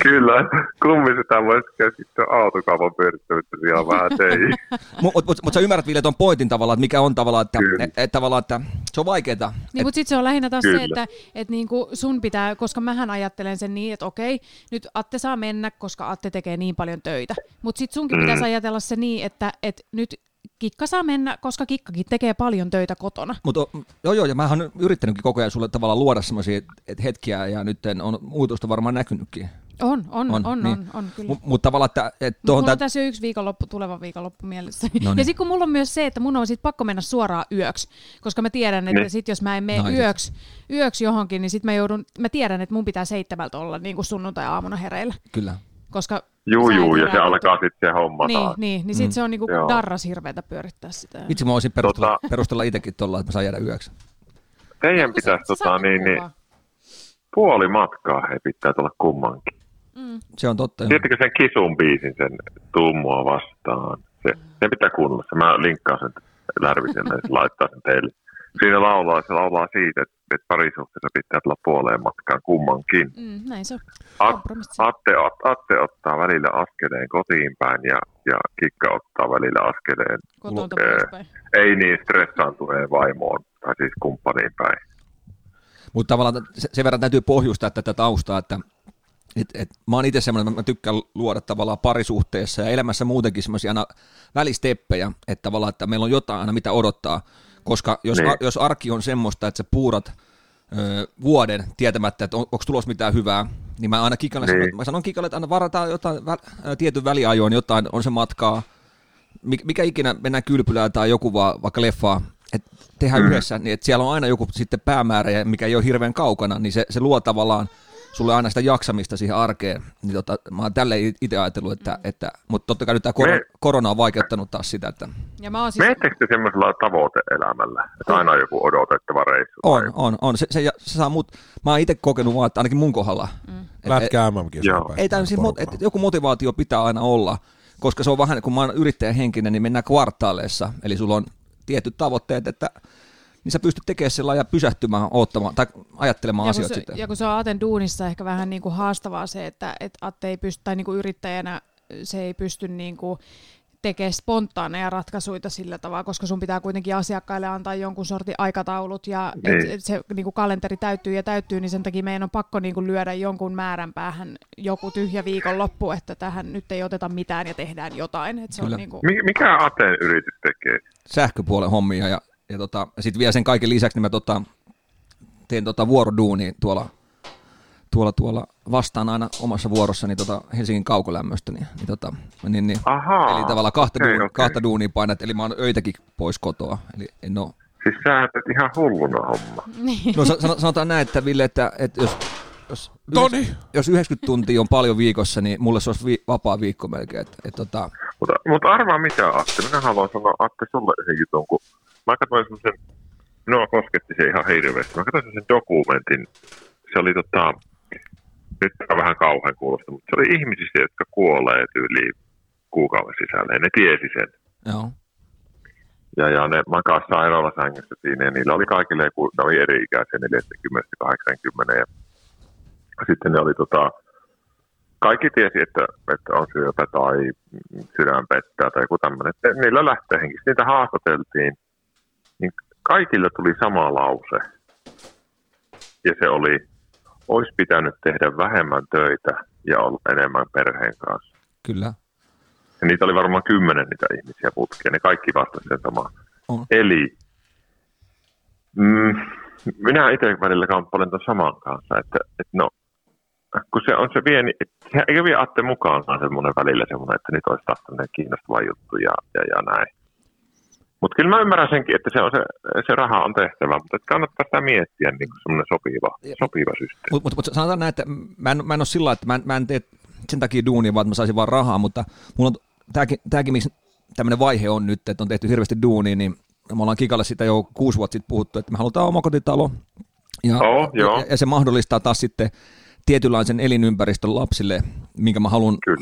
S4: Kyllä, kummi sitä voisi keskittyä autokaupan pyörittämistä ihan vähän teihin.
S1: Mutta mut, mut sä ymmärrät Ville ton pointin tavallaan, että mikä on tavallaan, että, et, et, tavallaan, että se on vaikeeta.
S3: Niin, mutta sitten se on lähinnä taas
S4: Kyllä.
S3: se, että et niinku sun pitää, koska mähän ajattelen sen niin, että okei, nyt Atte saa mennä, koska Atte tekee niin paljon töitä. Mutta sitten sunkin
S4: Mm.
S3: pitäisi ajatella se niin, että et nyt Kikka saa mennä, koska Kikkakin tekee paljon töitä kotona.
S1: Mutta joo, joo, ja mä oon yrittänytkin koko ajan sulle tavallaan luoda semmoisia hetkiä, ja nyt on muutosta varmaan näkynytkin.
S3: On, on,
S1: On,
S3: on, on,
S1: niin.
S3: on, on kyllä.
S1: Mutta mut tavallaan, että, että
S3: Mut
S1: tuohon
S3: mulla on
S1: tää,
S3: tässä jo yksi viikonloppu, tuleva viikonloppu mielessä.
S1: No niin.
S3: Ja sitten kun mulla on myös se, että mun on sit pakko mennä suoraan yöksi, koska mä tiedän, että
S4: Niin.
S3: sit jos mä en mene
S1: Naiset.
S3: yöksi, yöksi johonkin, niin sit mä joudun, mä tiedän, että mun pitää seitsemältä olla niin kuin sunnuntai-aamuna hereillä.
S1: kyllä.
S3: Koska
S4: Juu,
S3: et
S4: juu, ja se alkaa sitten se homma
S3: Niin,
S4: taas.
S3: niin, niin sit
S1: Mm.
S3: se on niinku
S4: Joo.
S3: darras hirveetä pyörittää sitä.
S1: Itse mä voisin perustella,
S4: Tota-
S1: perustella itsekin tuolla, että mä saan jäädä yöksi.
S4: Teidän pitäisi tota, niin, niin, puoli matkaa he pitää tulla kummankin.
S3: Mm.
S1: Se on totta.
S4: Tiedättekö sen Kisun biisin, sen Tummua vastaan? Se, sen pitää kuunnella. Se mä linkkaan sen Lärviselle ja se laittaa sen teille. Siinä laulaa, se laulaa siitä, että, että parisuhteessa pitää tulla puoleen matkaan kummankin.
S3: Mm, näin se on.
S4: At. Atte, ot- Atte ottaa välillä askeleen kotiin päin ja, ja Kikka ottaa välillä askeleen, Ää,
S3: poispäin.
S4: ei niin stressaantuneen vaimoon, tai siis kumppaniin päin.
S1: Mutta tavallaan se- sen verran täytyy pohjustaa tätä taustaa, että et, et, mä oon itse semmoinen, että mä tykkään luoda tavallaan parisuhteessa ja elämässä muutenkin semmoisia aina välisteppejä, että tavallaan, että meillä on jotain aina mitä odottaa, koska jos,
S4: Niin.
S1: a, jos arki on semmoista, että sä puurat ö, vuoden tietämättä, että on, onko tulos mitään hyvää, niin mä aina Kikalle,
S4: Niin.
S1: sanon, mä sanon Kikalle, että aina varataan jotain vä, tietyn väliajoin jotain, on se matkaa, mikä, ikinä mennään kylpylään tai joku vaan vaikka leffaa, että tehdään mm. yhdessä, niin että siellä on aina joku sitten päämäärä, mikä ei ole hirveän kaukana, niin se, se luo tavallaan sulle aina sitä jaksamista siihen arkeen. Niin tota, mä oon tälleen itse ajatellut, että, että mutta totta kai nyt tämä korona,
S4: Me-
S1: korona on vaikeuttanut taas sitä, että
S3: Ja mä oon siis...
S4: Menettekö te semmoisella tavoite-elämällä, että aina on joku odotettava reissu?
S1: on,
S4: tai-
S1: on, on. Se, se, ja se saa mut, mä oon itse kokenut vaan, että ainakin mun kohdalla.
S3: Mm.
S1: Et-
S2: Lätkää MM-kisoja päästään
S1: ei tämä siis, mot,
S2: porukkaan.
S1: et, joku motivaatio pitää aina olla, koska se on vähän, kun mä oon yrittäjähenkinen, niin mennään kvartaaleissa, eli sulla on tietyt tavoitteet, että niin sä pystyt tekemään sillä ja pysähtymään, odottamaan tai ajattelemaan
S3: Ja
S1: asioita
S3: se,
S1: sitten.
S3: ja kun se on Aten duunissa ehkä vähän niin kuin haastavaa se, että, että Atte ei pysty, tai niin kuin yrittäjänä se ei pysty niin kuin tekee spontaaneja ratkaisuja sillä tavalla, koska sun pitää kuitenkin asiakkaille antaa jonkun sortin aikataulut ja
S4: Niin.
S3: et, et se niin kuin kalenteri täyttyy ja täyttyy, niin sen takia meidän on pakko niin kuin lyödä jonkun määrän päähän joku tyhjä viikonloppu, että tähän nyt ei oteta mitään ja tehdään jotain. Et se
S1: Kyllä.
S3: on niin kuin,
S4: Mi- Mikä Aten yritys tekee?
S1: sähköpuolen hommia ja, ja, tota, ja sitten vielä sen kaiken lisäksi niin mä tota, teen tota vuoroduunia tuolla, tuolla, tuolla vastaan aina omassa vuorossani tota Helsingin kaukolämmöstä, niin, niin, tota, niin, niin
S4: Ahaa.
S1: eli tavallaan kahta,
S4: okei,
S1: duun,
S4: okei.
S1: kahta duunia painat, eli mä oon öitäkin pois kotoa, eli en oo.
S4: Siis sä ihan hulluna homma.
S3: niin.
S1: No sa- sano- sanotaan näin, että Ville, että, että jos, jos,
S2: Toni!
S1: jos 90 tuntia on paljon viikossa, niin mulle se olisi vi- vapaa viikko melkein. Et, et, tota,
S4: Mutta, mutta arvaa mitä Atte, minä haluan sanoa Atte sulle yhden jutun, kun mä katsoin semmoisen, minua kosketti se ihan hirveästi, mä katsoin semmoisen dokumentin, se oli tota, nyt on vähän kauhean kuulosta, mutta se oli ihmisistä, jotka kuolee yli kuukauden sisällä, ja ne tiesi sen.
S1: joo.
S4: Ja, ja ne makaa sairaalasängyssä siinä, ja niillä oli kaikille, ne oli eri ikäisiä, 40-80, ja sitten ne oli tota, kaikki tiesi, että, että on syöpä tai sydän pettää tai joku tämmöinen. Niillä lähtee henkistä. Niitä haastateltiin, niin kaikilla tuli sama lause. Ja se oli, olisi pitänyt tehdä vähemmän töitä ja olla enemmän perheen kanssa.
S1: Kyllä.
S4: Ja niitä oli varmaan kymmenen niitä ihmisiä putkeen. Ne kaikki vastasivat sen samaan.
S1: On.
S4: Eli mm, minä itse välillä kamppailen tuon saman kanssa, että, että no, kun se on se pieni, se ei vie Atte mukaan semmoinen välillä semmoinen, että nyt olisi taas tämmöinen kiinnostava juttu ja, ja, ja näin. Mutta kyllä mä ymmärrän senkin, että se, on se, se raha on tehtävä, mutta että kannattaa sitä miettiä niin kuin semmoinen sopiva, sopiva systeemi.
S1: Mutta mut, mut sanotaan näin, että mä en, mä en ole sillä että mä en, mä en tee sen takia duunia, vaan että mä saisin vaan rahaa, mutta mulla on tämäkin, tämäkin miksi tämmöinen vaihe on nyt, että on tehty hirveästi duunia, niin me ollaan Kikalle sitä jo kuusi vuotta sitten puhuttu, että me halutaan omakotitalo. Ja,
S4: Oo, joo.
S1: ja, ja se mahdollistaa taas sitten tietynlaisen elinympäristön lapsille, minkä mä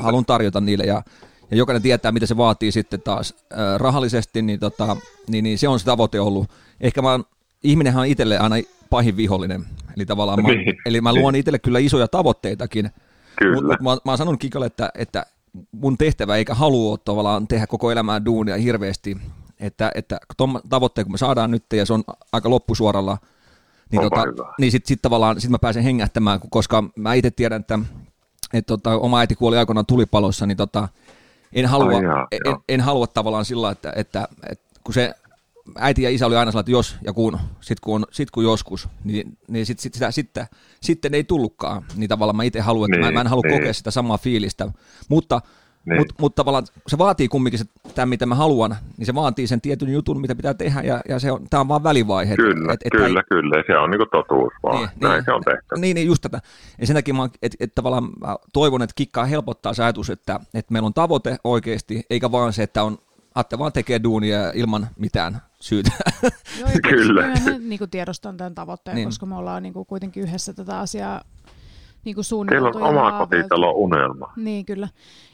S1: haluan tarjota niille. Ja, ja jokainen tietää, mitä se vaatii sitten taas äh, rahallisesti, niin, tota, niin, niin se on se tavoite ollut. Ehkä mä ihminenhän on itselle aina pahin vihollinen. Eli tavallaan mä,
S4: Niin.
S1: eli mä luon itselle kyllä isoja tavoitteitakin,
S4: Kyllä.
S1: mutta mä, mä oon sanonut Kikalle, että, että mun tehtävä eikä halua tavallaan tehdä koko elämää duunia hirveästi, että, että tuon tavoitteen kun me saadaan nyt ja se on aika loppusuoralla, niin,
S4: Onpa
S1: tota,
S4: hyvä.
S1: niin sitten sit tavallaan sit mä pääsen hengähtämään, koska mä itse tiedän, että, että tota, oma äiti kuoli aikoinaan tulipalossa, niin tota, en, halua,
S4: Ai jaa,
S1: en, en, halua tavallaan sillä, että, että, että kun se äiti ja isä oli aina sellainen, että jos ja kun, sit kun, on, sit kun joskus, niin, niin sit, sit, sitä, sitten, sitten ei tullutkaan. Niin tavallaan mä itse haluan, että mä,
S4: Niin,
S1: mä en halua
S4: niin.
S1: kokea sitä samaa fiilistä. Mutta
S4: Niin.
S1: mutta mut tavallaan se vaatii kumminkin se, tämä, mitä mä haluan, niin se vaatii sen tietyn jutun, mitä pitää tehdä, ja, ja se on, tämä on vaan välivaihe.
S4: Kyllä,
S1: Et- et
S4: kyllä,
S1: ei-
S4: kyllä. Se on niinku totuus vaan.
S1: Niin,
S4: Näin
S1: niin.
S4: se on tehtävä.
S1: Niin, niin just tätä. Ja sen takia mä, et, et tavallaan mä toivon, että kikkaa helpottaa se ajatus, että, että meillä on tavoite oikeasti, eikä vaan se, että on Atte vaan tekee duunia ilman mitään syytä.
S3: Joo,
S4: Kyllä.
S3: Kyllä niin kuin tiedostan tämän tavoitteen,
S1: Niin.
S3: niin. koska me ollaan niin kuin kuitenkin yhdessä tätä asiaa niin kuin
S4: Teillä
S3: suunniteltu.
S4: on
S3: ja
S4: oma kotitalo unelma.
S3: Niin, kyllä.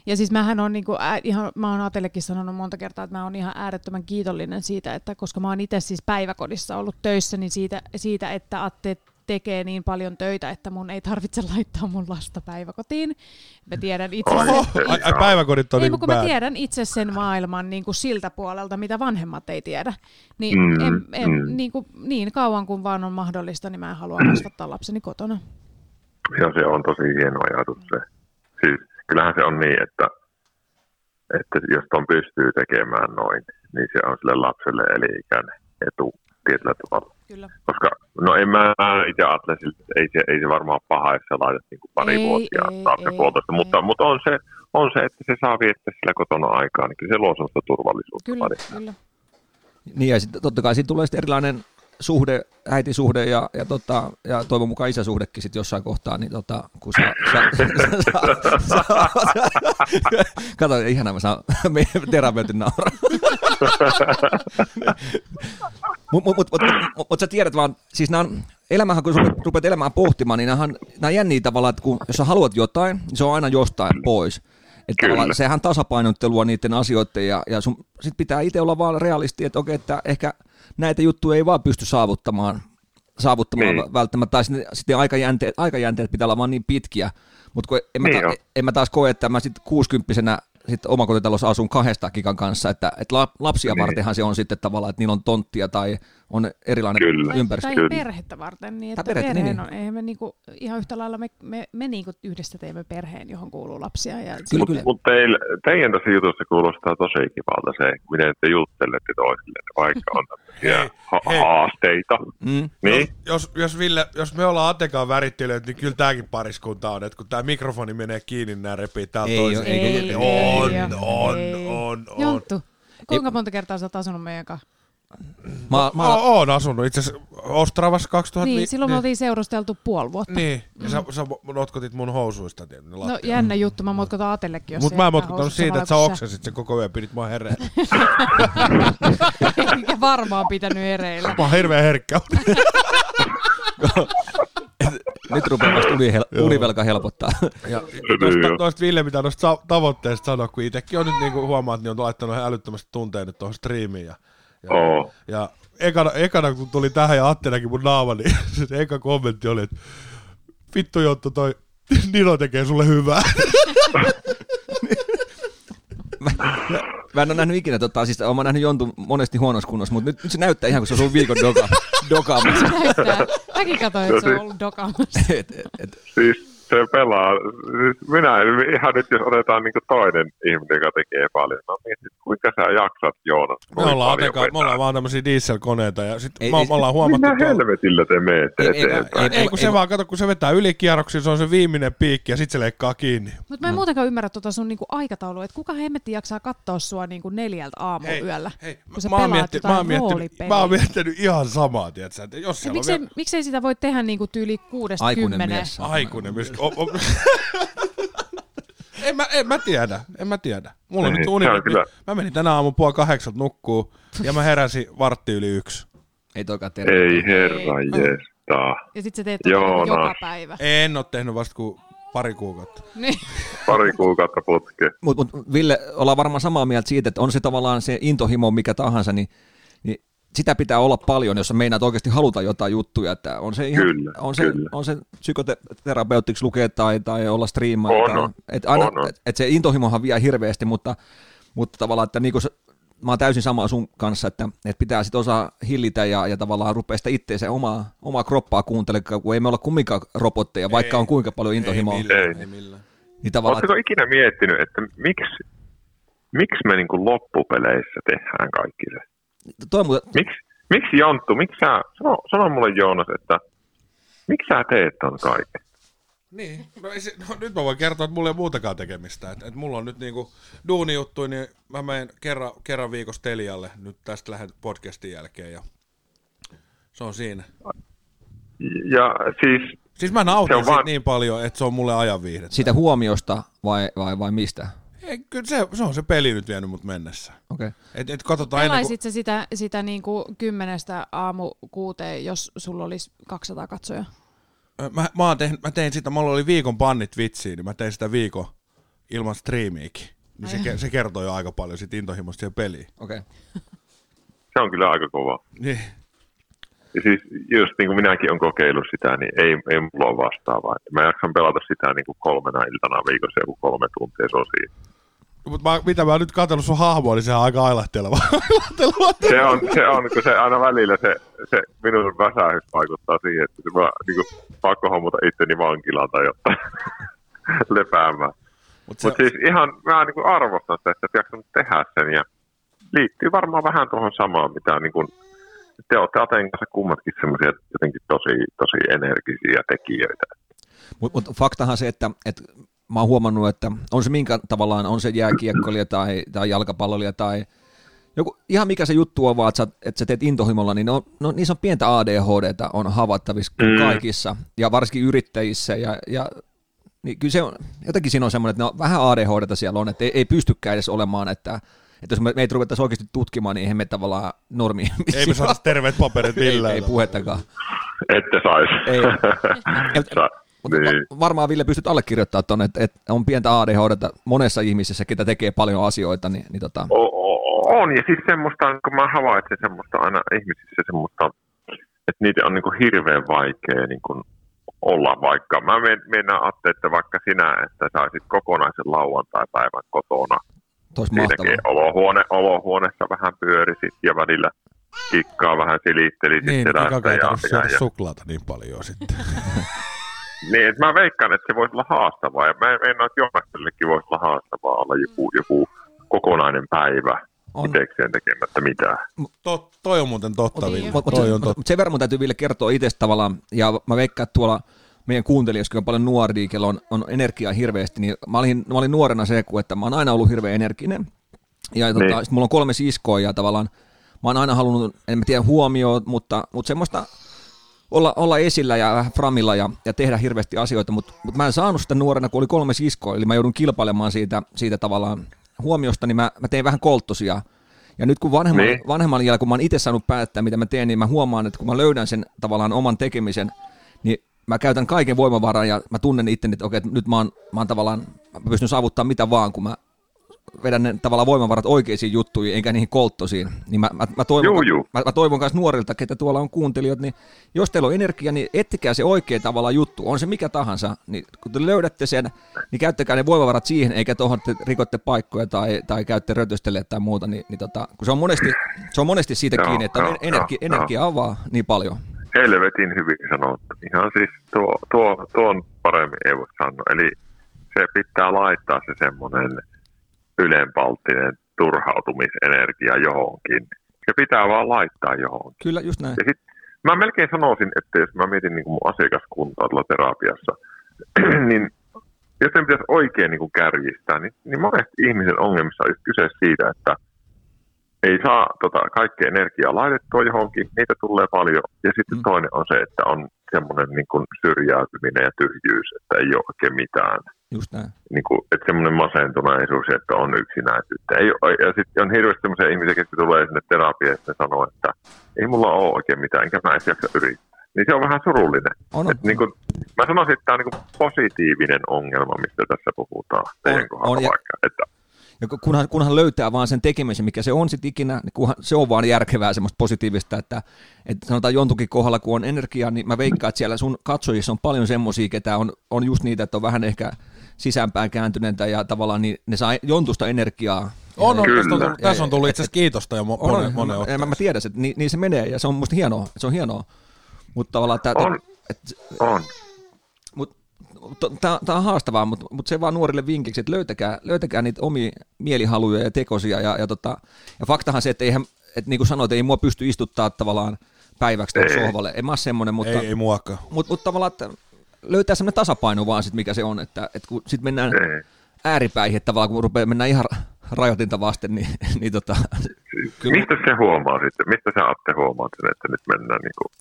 S3: Ja siis mähän on niinku, ää, ihan, mä oon Atellekin sanonut monta kertaa, että mä oon ihan äärettömän kiitollinen siitä, että koska mä oon itse siis päiväkodissa ollut töissä, niin siitä, siitä että Atte tekee niin paljon töitä, että mun ei tarvitse laittaa mun lasta päiväkotiin. Mä tiedän itse
S2: Oho,
S3: sen,
S2: ai, ai, päiväkodit on
S3: ei,
S2: niinku
S3: kun mä tiedän itse sen maailman niin kuin siltä puolelta, mitä vanhemmat ei tiedä. Niin,
S4: Mm,
S3: en, en,
S4: mm.
S3: niin, kuin, niin kauan kuin vaan on mahdollista, niin mä en halua kasvattaa lapseni kotona.
S4: Ja se on tosi hieno ajatus se. Siis kyllähän se on niin, että, että jos ton pystyy tekemään noin, niin se on sille lapselle eli-ikäinen etu tietyllä tavalla.
S3: Kyllä.
S4: Koska, no en mä itse ajattele ei se, ei se varmaan paha, jos sä laitat niin pari
S3: Ei,
S4: lapsen
S3: ei,
S4: puolitoista,
S3: ei.
S4: mutta, mutta on, se, on se, että se saa viettää sillä kotona aikaa, niin kyllä se luo sellaista turvallisuutta.
S3: Kyllä, kyllä.
S1: niin ja sitten totta kai siinä tulee sitten erilainen suhde, äitisuhde ja, ja, tota, ja toivon mukaan isäsuhdekin sitten jossain kohtaa, niin tota, kun saa, saa, saa, saa, saa kato, ihanaa mä saan terapeutin nauraa. Mutta mut, mut, mut, mut, mut sä tiedät vaan, siis nämä on, elämähän kun sä rupeat elämää pohtimaan, niin nämä on, jänniä tavallaan, että kun, jos sä haluat jotain, niin se on aina jostain pois. Että sehän tasapainottelua niiden asioiden ja, ja sun sit pitää itse olla vaan realisti, että okei, että ehkä näitä juttuja ei vaan pysty saavuttamaan, saavuttamaan
S4: Niin.
S1: niin. välttämättä, tai sitten, sitten aikajänteet, aikajänteet pitää olla vaan niin pitkiä, mutta en, mä
S4: Niin
S1: ta,
S4: on.
S1: en mä taas koe, että mä sitten kuusikymppisenä sitten omakotitalossa asun kahdesta gigan kanssa, että, että lapsia
S4: Niin.
S1: vartenhan se on sitten tavallaan, että niillä on tonttia tai on erilainen
S4: Kyllä.
S1: ympäristö.
S3: Tai
S4: Kyllä.
S3: perhettä varten, niin
S1: Tai
S3: että
S1: perhettä,
S3: perheen
S1: niin,
S3: on, eihän me niinku, ihan yhtä lailla me, me, me niinku yhdessä teemme perheen, johon kuuluu lapsia. Ja
S1: Kyllä,
S3: sitten-
S1: kyllä.
S4: Mutta teillä, teidän tässä jutussa kuulostaa tosi kivalta se, miten te juttelette toisille, vaikka on
S2: Hei,
S4: ha-
S2: hei.
S4: haasteita.
S1: Mm.
S4: Niin?
S2: Jos, jos, Ville, jos me ollaan Atekaan värittelijöitä, niin kyllä tämäkin pariskunta on, että kun tämä mikrofoni menee kiinni, niin nämä repii
S1: Ei
S2: toisesta.
S1: oo, ei,
S3: ei,
S1: ei,
S3: ei,
S2: on,
S3: ei,
S2: on,
S3: ei.
S2: on, on.
S3: Jonttu, kuinka monta kertaa sä oot asunut meidän kanssa?
S1: Mä, mä,
S2: Mä oon asunut itse asiassa Ostravassa 2000.
S3: Niin, silloin me oltiin seurusteltu puoli vuotta.
S2: Niin, ja sä, sä notkotit mun housuista. Ne
S3: No jännä juttu, mä motkotan Atellekin, jos
S2: Mutta mä en siitä, että sä
S3: kuin
S2: oksensit sen koko yön, pidit mua hereillä.
S3: Eikä varmaan pitänyt ereillä.
S2: Mä oon hirveän herkkä.
S1: nyt rupeaa vasta univelka helpottaa.
S2: Ja
S4: Niin
S2: tosta,
S4: jo.
S2: tosta Ville pitää noista tavoitteista sanoa, kun itsekin on nyt niinku huomaa, että ne on laittanut älyttömästi tunteen nyt tuohon striimiin. Ja, ja,
S4: Oo.
S2: ja ekana, ekana, kun tuli tähän ja Atte näki mun naama, niin se eka kommentti oli, että vittu Jotto, toi Nino tekee sulle hyvää.
S1: Mä en ole nähnyt ikinä, tota, siis olen nähnyt Jontun monesti huonossa kunnossa, mutta nyt, nyt se näyttää ihan kuin se on sun viikon doka, dokaamassa.
S3: Näyttää. Mäkin katsoin, että se on ollut dokaamassa.
S1: Et, et, et,
S4: Siis se pelaa, siis minä en- ihan nyt jos otetaan niin toinen ihminen, joka tekee paljon, no mietin, että kuinka sä jaksat Joonas?
S2: Me ollaan, Ateka, me ollaan vaan tämmöisiä dieselkoneita ja sit
S1: Ei-
S2: me,
S1: ei-
S2: me ollaan huomattu
S4: Minä
S2: tuolla-
S4: helvetillä te menette
S1: Ei, ei,
S4: eteenpäin?
S1: ei,
S2: Ei kun se
S1: ei-
S2: vaan, kato kun se vetää ylikierroksia, se on se viimeinen piikki ja sit se leikkaa kiinni.
S3: Mutta mä en muutenkaan ymmärrä tuota sun niinku aikataulua, että kuka hemmetti jaksaa katsoa sua niinku neljältä aamuyöllä,
S2: hei,
S3: kun sä
S2: mä, oon
S3: pelaat
S2: miettinyt, mä,
S3: jotain
S2: oon miettinyt,
S3: roolipeliä.
S2: mä oon miettinyt ihan samaa, tiedätkö, että jos
S3: miksei, miksei sitä voi tehdä niinku tyyli kuudesta
S1: aikuinen
S3: kymmeneen?
S1: mies. saa.
S2: aikuinen myös. O, o, en, mä, en mä tiedä, en mä tiedä. Mulla on
S4: Niin,
S2: nyt uni,
S4: on kyllä-
S2: mä menin tänä aamu puoli kahdeksalta nukkuu ja mä heräsin vartti yli yksi.
S1: Ei toikaan terve.
S4: Ei herra jestaa.
S3: Ja sit sä teet joka päivä.
S2: En oo tehnyt vasta kuin pari kuukautta.
S3: Niin.
S4: Pari kuukautta putkeen.
S1: Mutta mut, Ville, ollaan varmaan samaa mieltä siitä, että on se tavallaan se intohimo mikä tahansa, niin sitä pitää olla paljon, jos meinaat oikeasti haluta jotain juttuja. Että on se, ihan,
S4: Kyllä,
S1: on se,
S4: kyllä.
S1: on se psykoterapeuttiksi lukea tai, tai olla striimaa.
S4: On,
S1: tai, et aina,
S4: On.
S1: Et, et se intohimohan vie hirveästi, mutta, mutta tavallaan, että niin se, mä oon täysin sama sun kanssa, että, että pitää sitten osaa hillitä ja, ja tavallaan rupea sitä itteensä omaa, omaa kroppaa kuuntelemaan, kun ei me olla kumminkaan robotteja, vaikka
S2: Ei.
S1: on kuinka paljon intohimoa.
S2: Ei millään,
S4: Ei.
S2: ei millään.
S1: Niin tavallaan,
S4: Oletteko ikinä miettinyt, että miksi, miksi me niin kuin loppupeleissä tehdään kaikki se?
S1: Että toi muuten,
S4: Miksi, miksi Janttu, miksi sä, sano, sano mulle Joonas, että miksi sä teet ton kaiken?
S2: Niin, no, ei se, no nyt mä voin kertoa, että mulla ei ole muutakaan tekemistä. Et, et mulla on nyt niinku duunijuttuja, niin mä menen kerran, kerran viikossa Telialle nyt tästä lähden podcastin jälkeen ja se on siinä.
S4: Ja siis,
S2: Siis mä nautin siitä
S4: vaan-
S2: niin paljon, että se on mulle ajan viihdettä.
S1: siitä huomiosta vai, vai, vai mistä?
S2: Ei, kyllä se, se on se peli nyt vienyt mut mennessä.
S1: Okei. Okay.
S2: Et, et katsotaan ennen kuin...
S3: Pelaisit sä sitä, sitä niinku kymmenestä aamu kuuteen, jos sulla olisi 200 katsojaa?
S2: Mä, mä, oon tehnyt, mä tein sitä, mulla oli viikon pannit vitsiin, niin mä tein sitä viikon ilman striimiäkin. Niin se, se kertoo jo aika paljon siitä intohimosta siihen peliin.
S1: Okay.
S4: se on kyllä aika kova.
S2: Niin.
S4: Ja siis just niin kuin minäkin olen kokeillut sitä, niin ei, ei mulla ole vastaavaa. Mä jaksan pelata sitä niin kuin kolmena iltana viikossa joku kolme tuntia, se on siinä.
S2: Mutta mä, mitä mä oon nyt katsellut sun hahmoa, niin se on aika ailahteleva.
S4: Se on, se on, kun se aina välillä se, se minun väsähys vaikuttaa siihen, että mä niin kuin, pakko hommata itteni vankilaan tai jotain lepäämään.
S2: Mut se,
S4: Mutta siis ihan, mä niin kuin arvostan sitä, että et jaksanut tehdä sen ja liittyy varmaan vähän tuohon samaan, mitä niin kuin, te olette Aten kanssa kummatkin semmoisia jotenkin tosi, tosi energisiä tekijöitä.
S1: Mutta mut faktahan se, että, että mä oon huomannut, että on se minkä tavallaan, on se jääkiekkoilija tai, tai jalkapallolija tai joku, ihan mikä se juttu on vaan, että sä, että sä teet intohimolla, niin no, no, niissä on pientä ADHDta on havaittavissa mm. Kaikissa ja varsinkin yrittäjissä ja, ja niin kyllä se on, jotenkin siinä on semmoinen, että no, vähän ADHDta siellä on, että ei, ei pystykään edes olemaan, että, että jos me, meitä ruvettaisiin oikeasti tutkimaan, niin eihän me tavallaan normi.
S2: ei me saada terveet paperit
S1: ei,
S2: millään.
S1: ei puhettakaan.
S4: Ette saisi.
S1: Ei.
S4: Sa-
S1: Mutta
S4: niin.
S1: va- varmaan Ville pystyt allekirjoittamaan tuonne, että, että on pientä ADHDta monessa ihmisessä, ketä tekee paljon asioita, niin, niin tota,
S4: O- o- on, ja siis semmoista, kun mä havaitsen semmoista aina ihmisissä semmoista, että niitä on niin kuin hirveän vaikea niin kuin olla vaikka. Mä men- mennään Atte, että vaikka sinä, että saisit kokonaisen lauantai-päivän kotona
S1: Tois
S4: Siinäkin olohuone, olohuoneessa vähän pyörisit ja välillä kikkaa vähän silitteli
S2: Niin, ei
S4: ja, ja, ja,
S2: suklaata niin paljon sitten.
S4: niin, että mä veikkaan, että se voisi olla haastavaa ja mä meinaan, että Jonasellekin voisi olla haastavaa olla joku, joku kokonainen päivä
S1: On.
S4: itekseen tekemättä mitään.
S2: Tot, toi on muuten totta. Ville.
S1: Mut, mut,
S2: Toi
S1: se,
S2: on totta.
S1: mut sen verran mun täytyy vielä kertoa itse tavallaan, ja mä veikkaan, että tuolla meidän kuuntelijoissa, on paljon nuoria, kello on, on energiaa hirveästi, niin mä olin, mä olin nuorena se, että mä oon aina ollut hirveän energinen. Ja tota,
S4: Niin.
S1: sit mulla on kolme siskoa ja tavallaan mä oon aina halunnut, en mä tiedä huomioon, mutta, mutta semmoista olla, olla esillä ja vähän framilla ja, ja tehdä hirveästi asioita, mutta, mutta mä en saanut sitä nuorena, kun oli kolme siskoa, eli mä joudun kilpailemaan siitä, siitä tavallaan huomiosta, niin mä, mä tein vähän kolttosia. Ja nyt kun vanhemman,
S4: Niin.
S1: vanhemman jälkeen, kun mä oon itse saanut päättää, mitä mä teen, niin mä huomaan, että kun mä löydän sen tavallaan oman tekemisen, niin mä käytän kaiken voimavaran ja mä tunnen itteni, että okei, että nyt mä oon, mä oon tavallaan, mä pystyn saavuttamaan mitä vaan, kun mä vedän ne tavallaan voimavarat oikeisiin juttuihin, enkä niihin kolttosiin. Niin mä, mä, mä toivon,
S4: Juu, juu.
S1: Mä, mä toivon myös nuorilta, ketä tuolla on kuuntelijat, niin jos teillä on energia, niin ettikää se oikea tavalla juttu, on se mikä tahansa, niin kun te löydätte sen, niin käyttäkää ne voimavarat siihen, eikä tuohon te rikotte paikkoja tai, tai käytte rötöstelle tai muuta, niin, niin tota, kun se on monesti, se on monesti siitä
S4: Joo,
S1: kiinni, että
S4: joo,
S1: energia,
S4: joo,
S1: energia avaa niin paljon.
S4: Helvetin hyvin sanottu. Ihan siis tuo, tuo, tuon paremmin ei voi sanoa. Eli se pitää laittaa se semmoinen ylenpalttinen turhautumisenergia johonkin. Se pitää vaan laittaa johonkin.
S1: Kyllä, just näin.
S4: Ja sit, mä melkein sanoisin, että jos mä mietin niin mun asiakaskuntaa tuolla terapiassa, niin jos sen pitäisi oikein niin kuin kärjistää, niin, niin monesti ihmisen ongelmissa on kyse siitä, että ei saa tota, kaikkea energiaa laitettua johonkin, niitä tulee paljon. Ja sitten
S1: Mm.
S4: mm. toinen on se, että on semmoinen niin kuin syrjäytyminen ja tyhjyys, että ei ole oikein mitään.
S1: Just näin.
S4: Niin kuin, että semmoinen masentuneisuus, että on yksinäisyyttä. Ei, ja sitten on hirveästi semmoisia ihmisiä, jotka tulee sinne terapiaan ja sanoo, että ei mulla ole oikein mitään, enkä mä edes jaksa yrittää. Niin se on vähän surullinen.
S1: On, on.
S4: Et niin kuin, mä sanoisin, että tämä on niin kuin positiivinen ongelma, mistä tässä puhutaan teidän
S1: On-
S4: kohdalla
S1: on, ja-
S4: vaikka. Että,
S1: Ja kun- kunhan, kunhan löytää vaan sen tekemisen, mikä se on sitten ikinä, niin kunhan se on vaan järkevää semmoista positiivista, että, että sanotaan jontukin kohdalla, kun on energiaa, niin mä veikkaan, että siellä sun katsojissa on paljon semmoisia, ketä on, on just niitä, että on vähän ehkä sisäänpäin kääntyneitä ja tavallaan niin ne saa jontusta energiaa.
S2: On, on,
S4: Kyllä.
S2: tästä on tullut, tässä on tullut itse asiassa kiitosta jo mo-
S1: On,
S2: monen,
S1: on,
S2: monen
S1: mä, mä, mä tiedän, että niin, niin, se menee ja se on musta hienoa, se on hienoa. Mutta tavallaan, että,
S4: On.
S1: että,
S4: on.
S1: Mut, Tämä on haastavaa, mutta mut se vaan nuorille vinkiksi, että löytäkää, löytäkää niitä omia mielihaluja ja tekosia. Ja, ja, tota, ja faktahan se, että, eihän, että niin kuin sanoit, ei mua pysty istuttaa tavallaan päiväksi
S4: Ei.
S1: sohvalle. En mä ole semmoinen, mutta,
S2: Ei, ei muakaan.
S1: mutta, mutta tavallaan, että löytää semmoinen tasapaino vaan, sit, mikä se on. Että, että kun sitten mennään
S4: Ei.
S1: ääripäihin, että tavallaan kun rupeaa mennä ihan rajoitinta vasten, niin, niin tota, Kyllä.
S4: Mistä se huomaa sitten? Mistä sä Atte huomaat sen, että nyt mennään, niin kuin,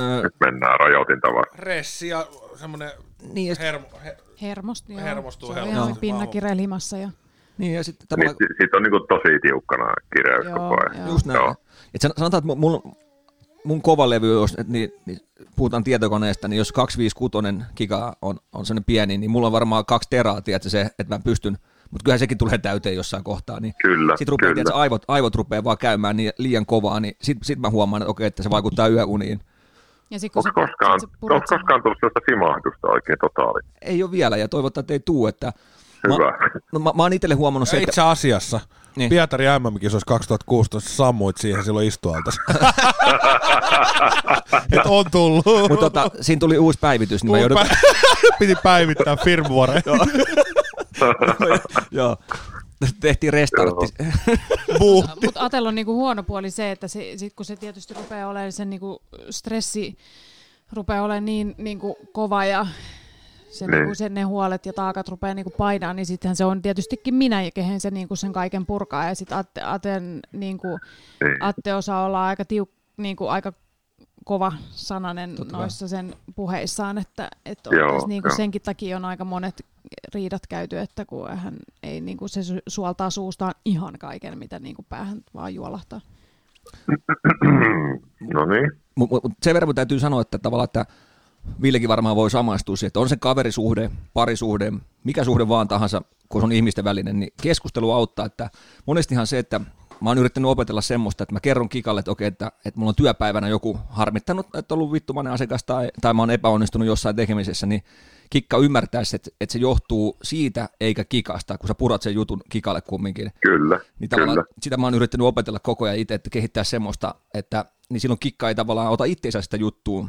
S1: öö,
S4: nyt mennään rajoitinta vastaan?
S2: Ressi ja semmoinen
S1: niin, ja, sit-
S2: hermo, he,
S3: Hermostu, joo.
S2: Hermostuu,
S3: Se on
S2: hermostuu.
S3: ihan pinnakirja limassa ja
S1: niin, ja sitten
S4: Niin,
S1: tavallaan,
S4: si- siitä on niin kuin tosi tiukkana kireys
S3: Joo,
S4: koko ajan.
S3: joo.
S1: Just näin.
S4: Joo.
S1: Et san- sanotaan, että mun, mun kova levy, jos, et niin, niin, puhutaan tietokoneesta, niin jos 256 giga on, on sellainen pieni, niin mulla on varmaan kaksi teraa, tiedätkö, se, että mä pystyn, mutta kyllähän sekin tulee täyteen jossain kohtaa. Niin
S4: Kyllä,
S1: sitten rupeaa,
S4: kyllä.
S1: tiedätkö, aivot, aivot rupeaa vaan käymään niin liian kovaa, niin sitten sit mä huomaan, että okei, että se vaikuttaa yöuniin.
S3: Ja sit, kun
S4: Onko koskaan,
S3: sit
S4: onko koskaan tullut sellaista simahdusta oikein totaali?
S1: Ei ole vielä, ja toivottavasti että ei tuu, että
S4: Hyvä.
S1: Mä, no, mä, mä oon itselle huomannut se, että
S2: itse asiassa
S1: Niin.
S2: Pietari MM-kisoissa 2016 sammuit siihen silloin istualta. Et on tullut.
S1: mutta tota, siinä tuli uusi päivitys, niin
S2: Uusi
S1: joudun...
S2: pä- Piti päivittää firmware.
S1: Joo. Tehtiin restartti.
S3: Mutta Atel on niinku huono puoli se, että se, sit kun se tietysti rupeaa olemaan sen niinku stressi rupeaa olemaan niin niinku kova ja se,
S4: Niin.
S3: niinku sen, ne huolet ja taakat rupeaa niinku painaa, niin sittenhän se on tietystikin minä, kehen se niinku sen kaiken purkaa. Ja sitten Atte, Aten, niinku,
S4: Niin.
S3: Atte osaa olla aika, tiuk, niinku, aika kova sananen
S1: Totta
S3: noissa sen puheissaan, että, että
S4: Joo,
S3: oikeasti niinku
S4: joo.
S3: senkin takia on aika monet riidat käyty, että kun hän ei niinku, se su- suoltaa suustaan ihan kaiken, mitä niinku päähän vaan juolahtaa.
S4: no niin.
S1: Mutta mut sen verran täytyy sanoa, että tavallaan, että Villekin varmaan voi samaistua siihen, että on se kaverisuhde, parisuhde, mikä suhde vaan tahansa, kun se on ihmisten välinen, niin keskustelu auttaa, että monestihan se, että mä oon yrittänyt opetella semmoista, että mä kerron kikalle, että okei, että, että mulla on työpäivänä joku harmittanut, että on ollut vittumainen asiakas tai, tai mä oon epäonnistunut jossain tekemisessä, niin kikka ymmärtäisi, että, että se johtuu siitä eikä kikasta, kun sä purat sen jutun kikalle kumminkin.
S4: Kyllä,
S1: Niin
S4: kyllä.
S1: sitä mä oon yrittänyt opetella koko ajan itse, että kehittää semmoista, että niin silloin kikka ei tavallaan ota itseensä sitä juttua,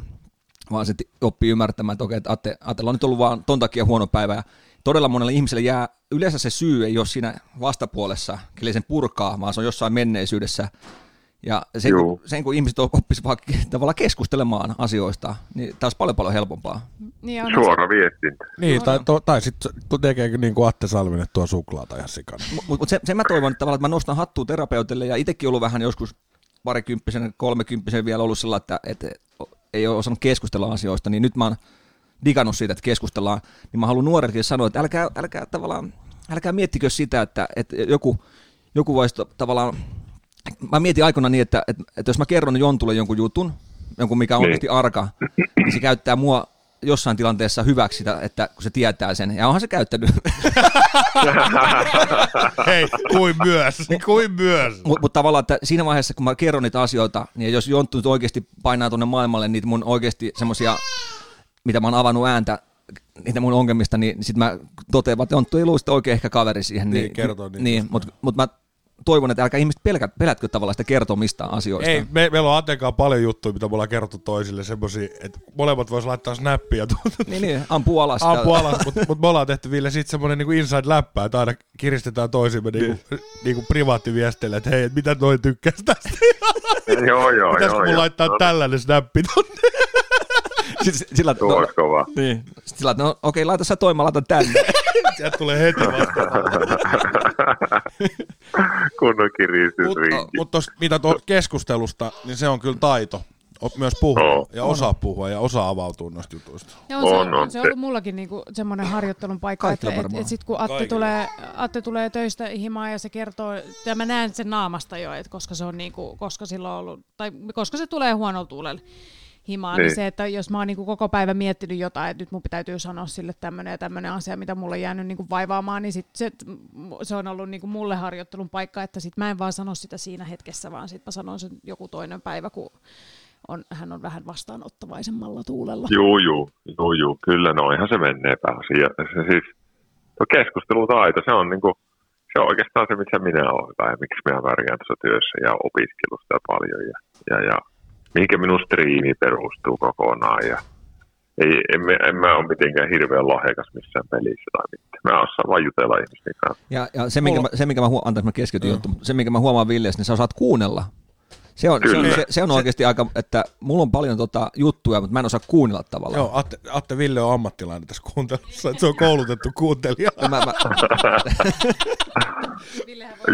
S1: vaan se oppii ymmärtämään, että okei, että Atte, Attella on nyt ollut vaan ton takia huono päivä. Ja todella monelle ihmiselle jää, yleensä se syy ei ole siinä vastapuolessa, kelle sen purkaa, vaan se on jossain menneisyydessä. Ja sen, kun,
S4: Juu.
S1: sen kun ihmiset oppisivat vaan tavallaan keskustelemaan asioista, niin tämä olisi paljon paljon helpompaa.
S3: Niin on
S4: Suora viestintä.
S2: Niin, tai, to, tai sitten tekee niin kuin Atte Salminen tuo suklaata ihan sikana.
S1: Mutta mut sen, sen mä toivon että tavallaan, että mä nostan hattua terapeutille ja itsekin ollut vähän joskus parikymppisen, kolmekymppisen vielä ollut sillä, että, että ei ole osannut keskustella asioista, niin nyt mä oon digannut siitä, että keskustellaan, niin mä haluan nuorille sanoa, että älkää, älkää tavallaan, älkää miettikö sitä, että, että joku, joku voisi tavallaan, mä mietin aikoina niin, että, että, että jos mä kerron Jontulle jonkun jutun, jonkun mikä on
S4: Niin.
S1: oikeasti arka, niin se käyttää mua jossain tilanteessa hyväksi sitä, että kun se tietää sen, ja onhan se käyttänyt,
S2: Hei, kuin myös, kuin myös.
S1: Mutta mut tavallaan, että siinä vaiheessa, kun mä kerron niitä asioita, niin jos Jonttu nyt oikeasti painaa tuonne maailmalle niitä mun oikeasti semmoisia, mitä mä oon avannut ääntä, niitä mun ongelmista, niin sit mä totean, että Jonttu ei ollut sitten oikein ehkä kaveri siihen.
S2: Niin, kertoo niitä.
S1: Niin, mutta mut mä toivon, että älkää ihmiset pelkä, pelätkö tavallaan sitä kertomista asioista.
S2: Ei, me, meillä on Atenkaan paljon juttuja, mitä me ollaan kerrottu toisille, semmosia, että molemmat vois laittaa snappia.
S1: Niin, niin, ampuu alas.
S2: Ampu alas, mutta mut me ollaan tehty Ville sit semmonen niinku inside-läppä, että aina kiristetään toisimme niinku, niinku privaattiviesteille, että hei, et mitä toi tykkäs tästä?
S4: joo, joo,
S2: Pitäisikö
S4: joo.
S2: mun
S4: joo.
S2: laittaa
S4: No,
S2: tällainen snappi tonne?
S1: Sit- Sillä,
S4: Tuo
S1: no,
S4: kova.
S1: niin. Sitten sillä, no okei, laita sä toi, mä laitan tänne.
S2: Sieltä tulee heti vastaan.
S4: Kunnon kiristysrinki.
S2: Mutta mut tos, mitä tuo keskustelusta, niin se on kyllä taito. O- Myös puhua
S4: Oo.
S2: ja osaa puhua ja osaa avautua noista jutuista.
S3: Ja on, se,
S4: On,
S3: on,
S4: on
S3: se ollut mullakin niinku semmoinen harjoittelun paikka, että et, et sit kun Atte
S2: Kaikilla.
S3: tulee, Atte tulee töistä himaan ja se kertoo, ja mä näen sen naamasta jo, että koska se on niinku, koska sillä on ollut, tai koska se tulee huonolla tuulella himaan, niin.
S4: Niin.
S3: niin se, että jos mä oon niinku koko päivän miettinyt jotain, että nyt mun täytyy sanoa sille tämmöinen ja tämmöinen asia, mitä mulle on jäänyt niinku vaivaamaan, niin sit se, se on ollut niinku mulle harjoittelun paikka, että sit mä en vaan sano sitä siinä hetkessä, vaan sit mä sanon sen joku toinen päivä, kun on, hän on vähän vastaanottavaisemmalla tuulella.
S4: Juu, juu, juu, juu, kyllä noihan se menee pääasiassa. Se siis, tuo keskustelutaito, se on niinku, se on oikeastaan se, missä minä olen tai miksi minä värjään tuossa työssä ja opiskelusta paljon ja, ja, ja mihinkä minun striimi perustuu kokonaan ja ei, en, mä- en mä ole mitenkään hirveän lahjakas missään pelissä tai mitään. Mä osaan vaan jutella ihmisten kanssa.
S1: Ja, ja se, minkä mä, se, minkä mä, huomaan, anteeksi, mä keskityn juttu, mutta se, minkä mä huomaan Villestä, niin sä osaat kuunnella. Se on, se on, se, se on oikeasti aika, että mulla on paljon tota juttuja, mutta mä en osaa kuunnella tavallaan.
S2: Joo, Atte, Atte Ville on ammattilainen tässä kuuntelussa, että se on koulutettu kuuntelija.
S1: Ja mä, mä,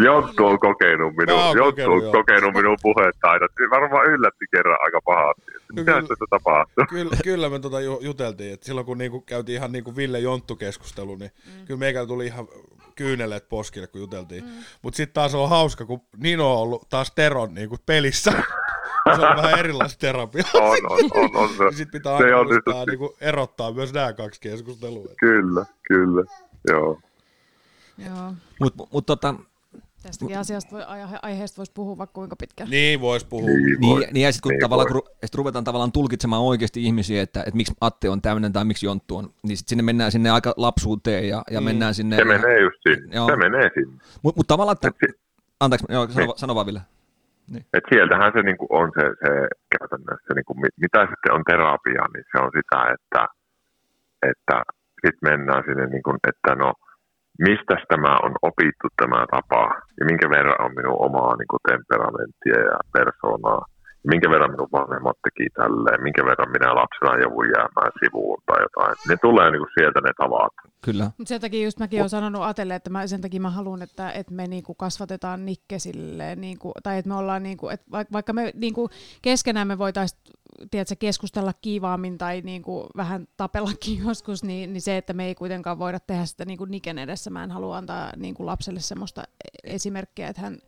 S4: Jonttu on kokenut minun,
S2: oon
S4: Jonttu
S2: kokenut,
S4: on kokenut minun puhetaidot. Varmaan yllätti kerran aika pahasti. että Mitä
S2: kyllä.
S4: tässä tapahtuu?
S2: Kyllä, kyllä me tota ju- juteltiin, että silloin kun niinku käytiin ihan niinku Ville Jonttu-keskustelu, niin mm. kyllä meikällä tuli ihan kyyneleet poskille, kun juteltiin. Mm. Mutta sitten taas on hauska, kun Nino on ollut taas Teron niinku pelissä. se on vähän erilaista terapia.
S4: On, on, on, on se.
S2: Sitten pitää
S4: Se
S2: aina
S4: on
S2: muistaa niinku erottaa myös nämä kaksi keskustelua.
S4: Kyllä, kyllä. Joo.
S3: Joo.
S1: Mutta mut, tota,
S3: Tästäkin asiasta voi, aihe- aiheesta voisi puhua vaikka kuinka pitkään.
S2: Niin vois puhua.
S4: Niin, voi.
S1: niin, niin ja sitten kun,
S4: Niin
S1: tavallaan, kun, sit ruvetaan tavallaan tulkitsemaan oikeasti ihmisiä, että, että miksi Atte on tämmöinen tai miksi Jonttu on, niin sitten sinne mennään sinne aika lapsuuteen ja, ja
S2: Mm.
S1: mennään sinne.
S4: Se menee just sinne.
S1: Joo.
S4: Se menee sinne.
S1: Mutta mut tavallaan, että,
S4: Et si-
S1: anteeksi, joo, sano,
S4: Niin.
S1: sano vaan Ville.
S4: Et sieltähän se niinku on se, se käytännössä, niinku, mi- mitä sitten on terapia, niin se on sitä, että, että sitten mennään sinne, niinku, että no, mistä tämä on opittu tämä tapa, ja minkä verran on minun omaa niinku, temperamenttia ja persoonaa, minkä verran minun vanhemmat teki tälleen, minkä verran minä lapsena jouduin jäämään sivuun tai jotain. Ne tulee niinku, sieltä ne tavat.
S1: Kyllä.
S3: Mutta sen takia just mäkin olen sanonut Atelle, että mä, sen takia mä haluan, että, että me niinku kasvatetaan Nikke silleen, niinku, tai että me ollaan, niinku, että vaikka, vaikka me niinku keskenään me voitaisiin tiedätkö, keskustella kiivaammin tai niinku vähän tapellakin joskus, niin, niin se, että me ei kuitenkaan voida tehdä sitä niinku Niken edessä. Mä en halua antaa niinku lapselle semmoista esimerkkiä, että hän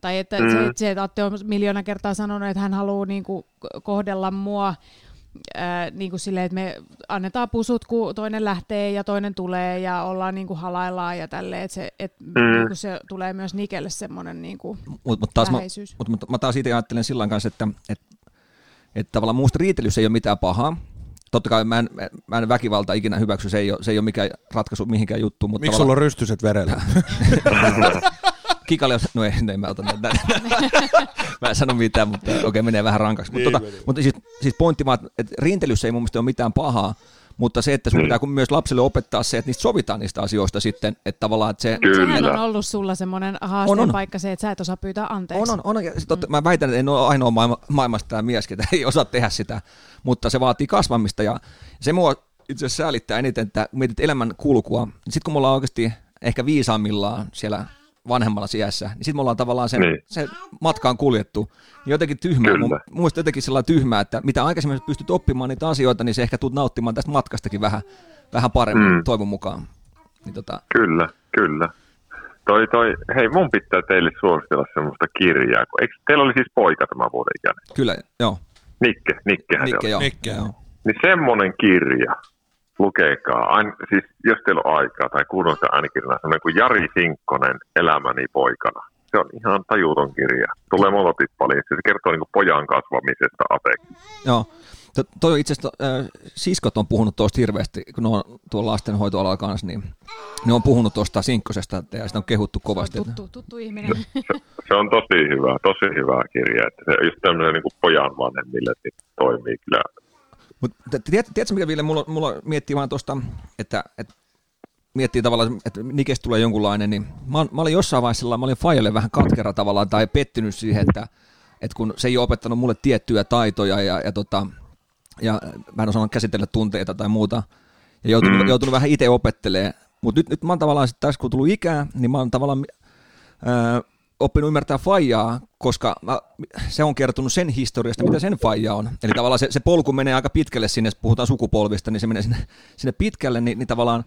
S3: tai että mm. se, että se, että Atte on miljoona kertaa sanonut, että hän haluaa niinku kohdella mua ää, niin kuin silleen, että me annetaan pusut, kun toinen lähtee ja toinen tulee ja ollaan niin kuin halaillaan ja tälleen, että se, et, mm. niin kuin se tulee myös Nikelle semmoinen niin kuin
S1: Mutta mut taas mä,
S3: läheisyys.
S1: mut, mut, mä taas itse ajattelen sillä kanssa, että, että, että tavallaan muusta riitelyssä ei ole mitään pahaa. totta kai mä en, mä en väkivalta ikinä hyväksy, se ei ole, se ei ole mikään ratkaisu mihinkään juttu. Mutta
S2: Miksi sulla on rystyset verellä?
S1: Kikalle, no ei, ei mä otan näitä. mä en sano mitään, mutta okei, okay, menee vähän rankaksi. Niin, mutta, tota, mutta siis, siis pointti vaan, että rintelyssä ei mun mielestä ole mitään pahaa, mutta se, että sun pitää myös lapselle opettaa se, että niistä sovitaan niistä asioista sitten, että tavallaan että se...
S3: Kyllä. Sehän on ollut sulla semmoinen haasteen on, on. paikka se, että sä et osaa pyytää anteeksi.
S1: On, on, on. Ja totta, mä väitän, että en ole ainoa maailma, maailmasta tämä mies, että ei osaa tehdä sitä, mutta se vaatii kasvamista ja se mua itse asiassa säälittää eniten, että mietit elämän kulkua, niin sitten kun me ollaan oikeasti ehkä viisaammillaan siellä vanhemmalla siässä, niin sitten me ollaan tavallaan sen, niin. se matkaan kuljettu. Jotenkin tyhmää, mun, mun jotenkin sellainen tyhmää, että mitä aikaisemmin pystyt oppimaan niitä asioita, niin se ehkä tulet nauttimaan tästä matkastakin vähän, vähän paremmin, mm. toivon mukaan.
S4: Niin tota... Kyllä, kyllä. Toi, toi, hei, mun pitää teille suositella semmoista kirjaa. Eikö, teillä oli siis poika tämän vuoden ikäinen?
S1: Kyllä, joo.
S4: Nikke, Nikke,
S1: Nikke, joo.
S2: Nikke, joo.
S4: Niin semmoinen kirja, lukekaa, Ain, siis jos teillä on aikaa tai kuunnelkaa äänikirjana, semmoinen kuin Jari Sinkkonen Elämäni poikana. Se on ihan tajuton kirja. Tulee molemmat paljon. Se kertoo niin pojan kasvamisesta ateeksi.
S1: Joo. Toi itse asiassa, äh, siskot on puhunut tuosta hirveästi, kun ne on tuolla lastenhoitoalalla kanssa, niin ne on puhunut tuosta Sinkkosesta ja sitä on kehuttu kovasti.
S3: Tuttu, tuttu ihminen.
S4: Se, se, on tosi hyvä, tosi hyvä kirja. Että se just tämmöinen niin pojan vanhemmille niin toimii kyllä
S1: mutta tiedätkö, tiedätkö, mikä Ville, mulla, mulla miettii vaan tuosta, että, että miettii tavallaan, että Nikestä tulee jonkunlainen, niin mä, mä olin jossain vaiheessa, mä olin Fajalle vähän katkera tavallaan tai pettynyt siihen, että, että kun se ei ole opettanut mulle tiettyjä taitoja ja, ja, tota, ja mä en osannut käsitellä tunteita tai muuta, ja joutunut, mm. joutunut vähän itse opettelemaan, mutta nyt, nyt mä oon tavallaan tässä, kun tullut ikää, niin mä oon tavallaan ää, oppinut ymmärtää faijaa, koska mä, se on kertonut sen historiasta, mitä sen faija on. Eli tavallaan se, se polku menee aika pitkälle sinne, jos puhutaan sukupolvista, niin se menee sinne, sinne pitkälle, niin, niin tavallaan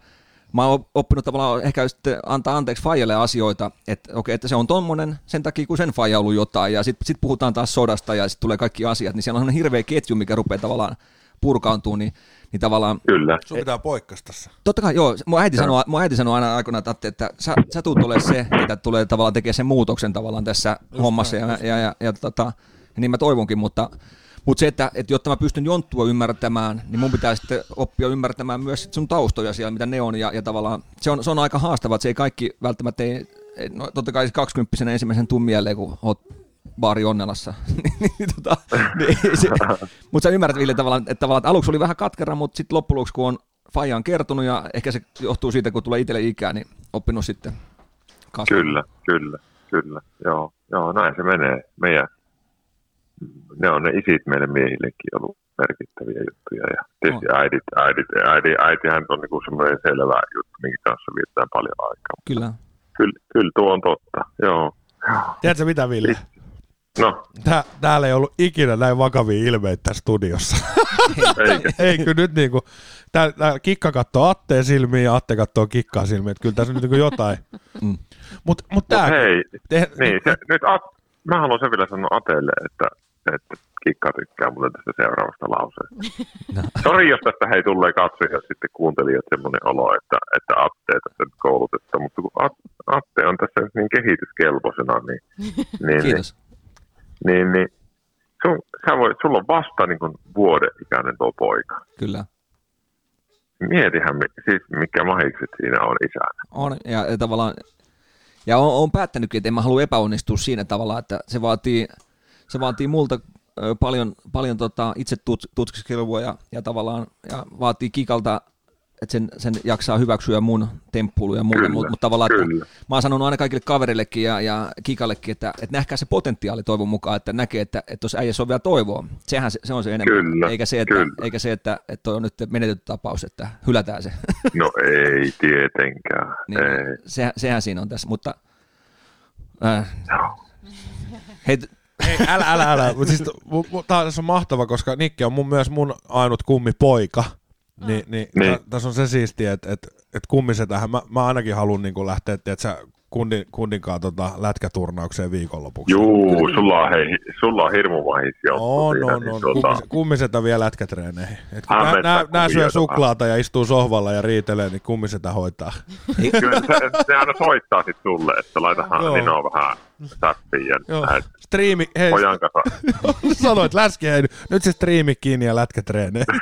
S1: mä oon oppinut tavallaan ehkä sitten antaa anteeksi faijalle asioita, että okei, että se on tommonen sen takia, kun sen faija on ollut jotain, ja sitten sit puhutaan taas sodasta, ja sitten tulee kaikki asiat, niin siellä on hirveä ketju, mikä rupeaa tavallaan purkaantuu, niin, niin tavallaan...
S4: Kyllä.
S2: Sun pitää poikkas tässä.
S1: Totta kai, joo. Mun äiti, sanoi, mun äiti sanoi aina aikoinaan, että, että sä, sä tulet olemaan se, mitä tulee tavallaan tekemään sen muutoksen tavallaan tässä Just hommassa, ja, ja, ja, ja, tota, ja niin mä toivonkin, mutta, mutta se, että, että jotta mä pystyn jonttua ymmärtämään, niin mun pitää sitten oppia ymmärtämään myös sun taustoja siellä, mitä ne on, ja, ja tavallaan se on, se on aika haastavaa, että se ei kaikki välttämättä ei, no totta kai 20 ensimmäisen tummielle, kun oot baari Onnelassa. Niin, niin, tota, niin, mutta sä ymmärrät Ville tavallaan, että, tavallaan, että aluksi oli vähän katkera, mutta sitten loppujen lopuksi kun on Faija on kertonut ja ehkä se johtuu siitä, kun tulee itselle ikää, niin oppinut sitten
S4: kasvamaan. Kyllä, kyllä, kyllä. Joo, joo, näin se menee. Meidän, ne on ne isit meille miehillekin ollut merkittäviä juttuja. Ja tietysti oh. äidit, äidit, äidit, äitihän on niin semmoinen selvä juttu, minkä kanssa viettää paljon aikaa.
S1: Kyllä.
S4: Kyllä, kyllä tuo on totta, joo.
S2: Tiedätkö mitä, Ville?
S4: No.
S2: Tää, täällä ei ollut ikinä näin vakavia ilmeitä tässä studiossa.
S4: Eikä.
S2: ei, kyllä nyt niinku, tää, tää kikka katsoo Atteen silmiin ja Atte katsoo kikkaa silmiin, että kyllä tässä nyt niinku jotain. Mm. Mut, mut tää,
S4: Mut hei, te, niin, se, nyt At, mä haluan sen vielä sanoa Atelle, että, että Kikka tykkää mulle tästä seuraavasta lauseesta. No. Sori, jos tästä hei tulee katsojat sitten kuuntelijat semmoinen olo, että, että Atte tässä nyt koulutetta, mutta kun Atte on tässä niin kehityskelpoisena, niin, niin, niin, niin, niin sun, sä voit, sulla on vasta niin kuin vuoden ikäinen tuo poika.
S1: Kyllä.
S4: Mietihän, siis mikä mahikset siinä on isänä.
S1: On, ja, ja tavallaan, ja on, on päättänytkin, että en mä halua epäonnistua siinä tavalla, että se vaatii, se vaatii multa paljon, paljon tota itse tutkiskelua ja, ja tavallaan ja vaatii kikalta että sen, sen jaksaa hyväksyä mun temppuilu ja muuta, mutta mut tavallaan, kyllä. että mä oon sanonut aina kaikille kaverillekin ja, ja Kikallekin, että, että nähkää se potentiaali toivon mukaan, että näkee, että, että tuossa äijässä on vielä toivoa. Sehän se, se on se enemmän,
S4: kyllä,
S1: eikä se, että, kyllä. eikä se, että, että toi on nyt menetetty tapaus, että hylätään se.
S4: No ei tietenkään.
S1: niin, ei. Se, sehän siinä on tässä, mutta äh, no. hei,
S2: ei, älä, älä, älä. Mutta siis, tämä on mahtava, koska Nikke on mun, myös mun ainut kummi poika. Niin, niin, niin. tässä on se siistiä, että et, et kummisetähän, mä, mä ainakin haluan niin lähteä, että sä kundin, kundinkaan tota lätkäturnaukseen viikonlopuksi.
S4: Juu, sulla on, hei, sulla on hirmu vahis
S2: on,
S4: siinä,
S2: on, niin on. Kummis, kummisetä vielä lätkätreeneihin. nää, nää, nää syö suklaata ja istuu sohvalla ja riitelee, niin kummisetä hoitaa.
S4: Kyllä se, se aina soittaa sit sulle, että laitahan, niin on vähän chattiin
S2: Striimi, hei,
S4: pojan kanssa.
S2: sanoit läski, hei, nyt se striimi kiinni ja lätkätreenee.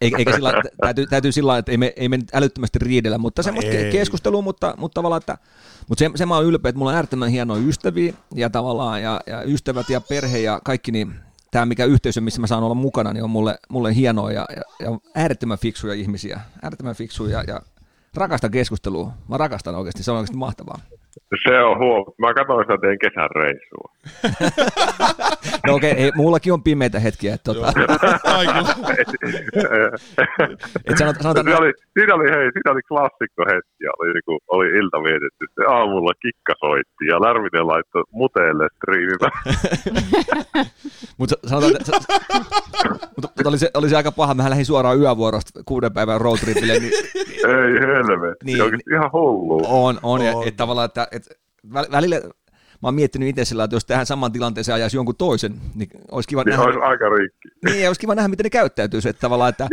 S1: Eikä, eikä sillä, täytyy, täytyy sillä lailla, että ei me, ei me nyt älyttömästi riidellä, mutta semmoista
S2: ei.
S1: ke- keskustelua, mutta, mutta tavallaan, että mutta se, se mä oon ylpeä, että mulla on äärettömän hienoja ystäviä ja tavallaan ja, ja ystävät ja perhe ja kaikki, niin tämä mikä yhteisö, missä mä saan olla mukana, niin on mulle, mulle hienoa ja, ja, ja äärettömän fiksuja ihmisiä, äärettömän fiksuja ja rakastan keskustelua. Mä rakastan oikeasti, se on oikeasti mahtavaa.
S4: Se on huom. Mä katsoin sitä teidän kesän reissua.
S1: No okei, okay, mullakin on pimeitä hetkiä, että tota,
S2: Kaikilla.
S1: et sanot, sanotaan,
S4: siinä, oli, siinä, oli, hei, siinä oli klassikko hetki, oli, niinku, oli ilta vietetty. Se aamulla kikka soitti ja Lärvinen laittoi muteelle striimimään.
S1: Mutta sanotaan, että, mutta, mutta oli, se, oli se aika paha. Mähän lähdin suoraan yövuorosta kuuden päivän roadtripille, niin
S4: Ei helvetti,
S1: Niin,
S4: niin, ihan hullu.
S1: on, on. Ja,
S2: On.
S1: et tavallaan, että et, väl- välillä mä oon miettinyt itse sillä, että jos tähän saman tilanteeseen ajaisi jonkun toisen, niin olisi kiva
S4: Niin
S1: nähdä,
S4: olisi aika rikki.
S1: niin, olisi kiva nähdä, miten ne käyttäytyisi. Että tavallaan, että,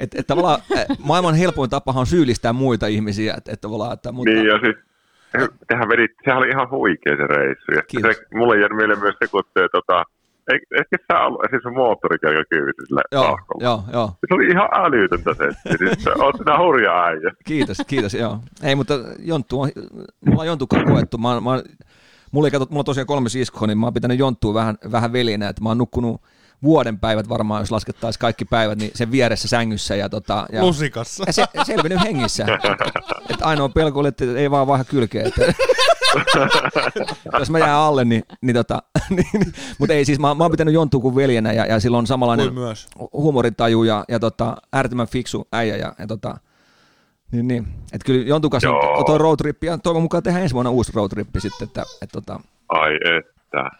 S1: et, et, tavallaan äh, maailman helpoin tapahan on syyllistää muita ihmisiä. Että, että tavallaan, että, mutta,
S4: Niin ja he- tehän vedit, sehän oli ihan huikea se reissu. Ja
S1: Kiitos.
S4: se, mulle jäi mieleen myös se, kun te, tota, ei- ehkä sä ollut, siis kyydisi sillä
S1: joo,
S4: tahkolla.
S1: joo, joo.
S4: Se oli ihan älytöntä se. Siis, oot sinä hurja äijä.
S1: Kiitos, kiitos, joo. Ei, mutta Jonttu on, mulla on Jontukaan koettu. Mä, mä, mulla, ei, kato, mulla on tosiaan kolme siskoa, niin mä oon pitänyt Jonttua vähän, vähän velinä, että mä oon nukkunut vuoden päivät varmaan, jos laskettaisiin kaikki päivät, niin sen vieressä sängyssä ja, tota, ja,
S2: Lusikassa.
S1: ja se, selvinnyt hengissä. Et ainoa pelko oli, että ei vaan vaihda kylkeä. Että, jos mä jään alle, niin, niin tota, niin, mutta ei siis, mä, mä oon pitänyt Jonttua kuin veljenä ja, ja sillä on samanlainen
S2: myös.
S1: huumorintaju ja, ja tota, äärettömän fiksu äijä ja, ja tota, niin, niin. Että kyllä Jontun kanssa
S4: Joo.
S1: on toi roadtrippi ja toivon mukaan tehdään ensi vuonna uusi roadtrippi sitten, että, että tota,
S4: Ai että.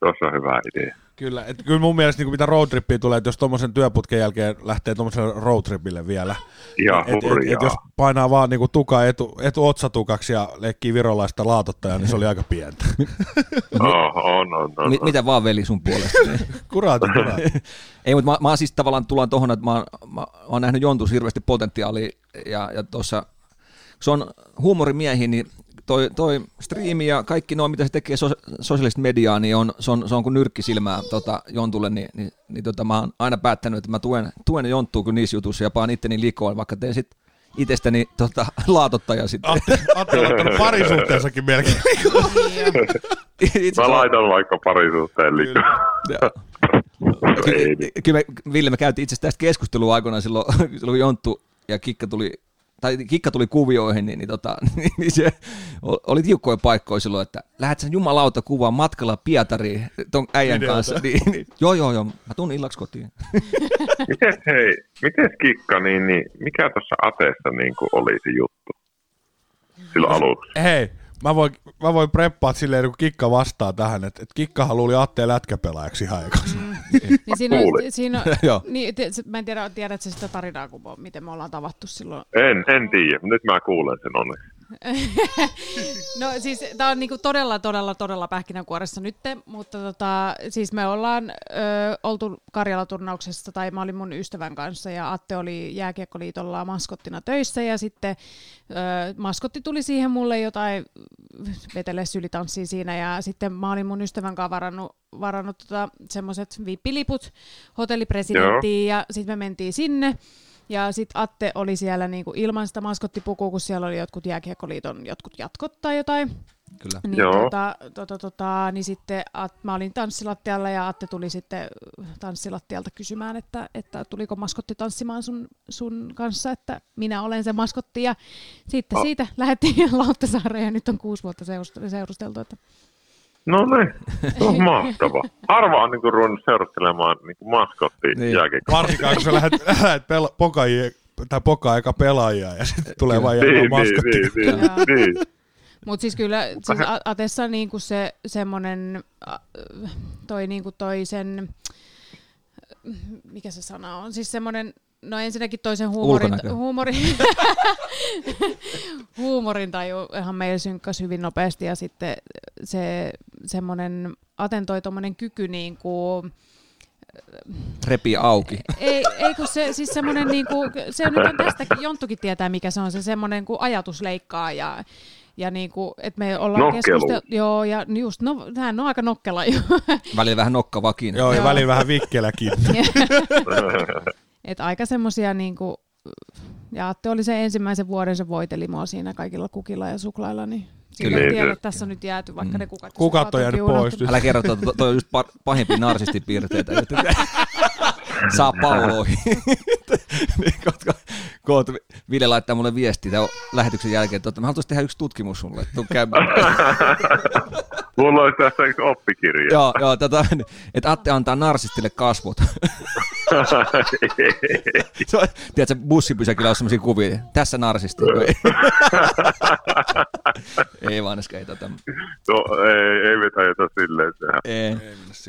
S4: Tuossa on hyvä idea.
S2: Kyllä, et kyllä mun mielestä niin mitä roadtrippiä tulee, että jos tuommoisen työputken jälkeen lähtee tuommoiselle roadtripille vielä,
S4: Ihan
S2: et, et,
S4: hurjaa.
S2: et, jos painaa vaan niin tuka etu, etu otsatukaksi ja leikkii virolaista laatottajaa, niin se oli aika pientä.
S4: Oh, on, on, on.
S1: mi,
S4: on.
S1: mitä vaan veli sun puolesta.
S2: Kuraati, kuraati.
S1: Ei, mutta mä, mä siis tavallaan tullaan tuohon, että mä, oon- mä, mä oon nähnyt Jontus hirveästi potentiaalia ja, ja tuossa, se on huumorimiehi, niin toi, toi striimi ja kaikki noin, mitä se tekee sos, sosiaalista mediaa, niin on, se, on, se on kuin nyrkki silmää tota, Jontulle, niin, niin, niin tota, mä oon aina päättänyt, että mä tuen, tuen Jonttua kyllä niissä jutuissa ja paan itteni likoon, vaikka teen sit itsestäni tota, laatottaja sitten.
S2: Atte, Atte on ottanut parisuhteensakin melkein.
S1: Itse
S4: Mä laitan vaikka parisuhteen. Ei,
S1: Kyllä, kyllä me, Ville, me käytiin itse asiassa tästä keskustelua aikoinaan silloin, silloin kun Jonttu ja Kikka tuli, tai Kikka tuli kuvioihin, niin, niin, tota, niin se oli tiukkoja paikkoja silloin, että lähdet sen jumalauta kuvaa matkalla Pietariin ton äijän
S2: Videota.
S1: kanssa. Niin, niin, joo, joo, joo, mä tuun illaksi kotiin.
S4: Mites hei, mites Kikka, niin, niin mikä tuossa ateessa niin kuin oli se juttu? Silloin aluksi.
S2: Hei, mä voin, mä voin preppaa silleen, kun Kikka vastaa tähän, että, että Kikkahan luuli Atteen lätkäpelaajaksi ihan ekassa.
S3: Niin siinä, on, siinä on,
S1: Joo.
S3: niin, te, mä en tiedä, tiedätkö sitä tarinaa, kun, miten me ollaan tavattu silloin.
S4: En, en tiedä, nyt mä kuulen sen onneksi.
S3: No siis tämä on niinku todella, todella, todella pähkinänkuoressa nyt, mutta tota, siis me ollaan ö, oltu Karjala-turnauksessa, tai mä olin mun ystävän kanssa, ja Atte oli Jääkiekkoliitolla maskottina töissä, ja sitten ö, maskotti tuli siihen mulle jotain vetele sylitanssia siinä, ja sitten mä olin mun ystävän kanssa varannut, varannut tota, semmoiset vippiliput hotellipresidenttiin, ja sitten me mentiin sinne, ja sitten Atte oli siellä niinku ilman sitä maskottipukua, kun siellä oli jotkut jääkiekkoliiton jotkut jatkot tai jotain.
S1: Kyllä.
S3: Niin,
S4: Joo.
S3: tota, tota, tota, niin sitten At, mä olin tanssilattialla ja Atte tuli sitten tanssilattialta kysymään, että, että tuliko maskotti tanssimaan sun, sun kanssa, että minä olen se maskotti. Ja sitten
S4: Oh.
S3: siitä lähdettiin Lauttasaareen ja nyt on kuusi vuotta seurust- seurusteltu. Että
S4: No niin, se on mahtava. Harva on niinku ruvennut seurustelemaan niinku maskotti
S1: Niin.
S4: niin.
S2: Varsinkaan, kun sä lähdet, lähdet pela- pokajia, tai pokaa eka pelaajia ja sitten tulee vaan
S4: Niin, niin,
S2: maskotti.
S4: niin,
S3: Joo.
S4: niin, niin.
S3: Mutta siis kyllä siis Atessa niinku se semmoinen, toi, niinku toi sen, mikä se sana on, siis semmoinen, no ensinnäkin toisen huumorin,
S1: Ulkonäkö.
S3: huumorin, huumorin taju ihan meillä synkkäsi hyvin nopeasti ja sitten se semmoinen atentoi tommonen kyky niinku,
S1: Repi auki.
S3: ei, ei kun se, siis semmoinen niinku, se nyt on tästäkin, Jonttukin tietää mikä se on, se semmoinen kun ajatus leikkaa ja, Ja niin kuin, että me ollaan keskusteltu, joo, ja just, no, hän on aika nokkela jo.
S1: Välillä vähän nokkavakin.
S2: Joo, ja
S3: Joo.
S2: välillä vähän vikkeläkin.
S3: että aika semmoisia niin kuin, ja Atte oli se ensimmäisen vuoden, se voiteli mua siinä kaikilla kukilla ja suklailla, niin
S1: Kyllä.
S3: Kyllä. Tiedä, että tässä on nyt jääty vaikka
S1: Mm.
S3: ne kukat.
S2: Kukat on jäänyt pois.
S1: Älä kerro, että to- toi on just pa- pahimpia narsistipiirteitä. Saa palloihin. Niin, koska, koot, Ville laittaa mulle viestiä tämän lähetyksen jälkeen, että mä haluaisin tehdä yksi tutkimus sulle. tuu käymään.
S4: Mulla olisi tässä yksi oppikirja.
S1: joo, joo tätä, että Atte antaa narsistille kasvot. Se on, tiedätkö, bussipysäkillä on sellaisia kuvia. Tässä narsisti. Ei, ei vaan ei tota.
S4: no, ei, ei me tajota silleen tehdä.
S1: Ei.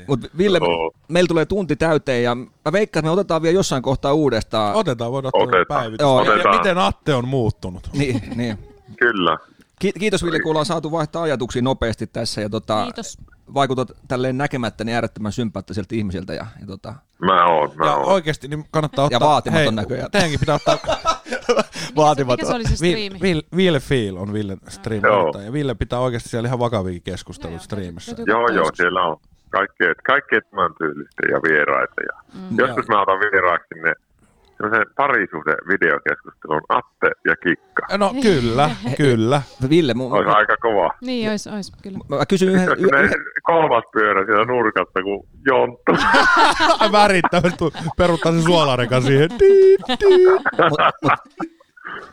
S1: Mutta Ville,
S4: Joo.
S1: meillä tulee tunti täyteen ja mä veikkaan, että me otetaan vielä jossain kohtaa uudestaan.
S2: Otetaan, voidaan ottaa päivitys.
S1: Joo.
S2: Ja
S4: Otetaan.
S2: miten Atte on muuttunut?
S1: Niin, niin.
S4: Kyllä.
S1: Ki- Kiitos Ville, kun ollaan saatu vaihtaa ajatuksia nopeasti tässä ja tota,
S3: Kiitos.
S1: Vaikutat tälleen näkemättä niin äärettömän sympaattiselta ihmiseltä ja, ja tota,
S4: Mä oon, mä
S2: Ja
S4: oon.
S2: oikeasti niin kannattaa ottaa...
S1: vaatimaton
S2: hei,
S1: näköjään.
S2: Teidänkin pitää ottaa...
S1: vaatimaton.
S3: Mikä se oli se striimi?
S2: Ville, Ville Feel on Villen stream.
S4: Joo.
S2: Ja Ville pitää oikeasti siellä ihan vakavia keskusteluja
S3: No joo,
S2: striimissä.
S4: Joo, joo, siellä on kaikkea, kaikkea tämän tyylistä ja vieraita. Ja
S3: Mm.
S4: Joskus mä otan vieraaksi sinne semmoisen parisuhde videokeskustelun Atte ja Kikka.
S2: No kyllä, kyllä.
S1: Ville, mun,
S4: Olisi aika kova.
S3: Niin, ois, ois, kyllä.
S1: mä kysyn yhden,
S4: Ne
S1: yhden,
S4: kolmas pyörä siellä nurkassa, kun Jonttu.
S2: Värittävästi peruttaa se suolareka siihen.
S1: mutta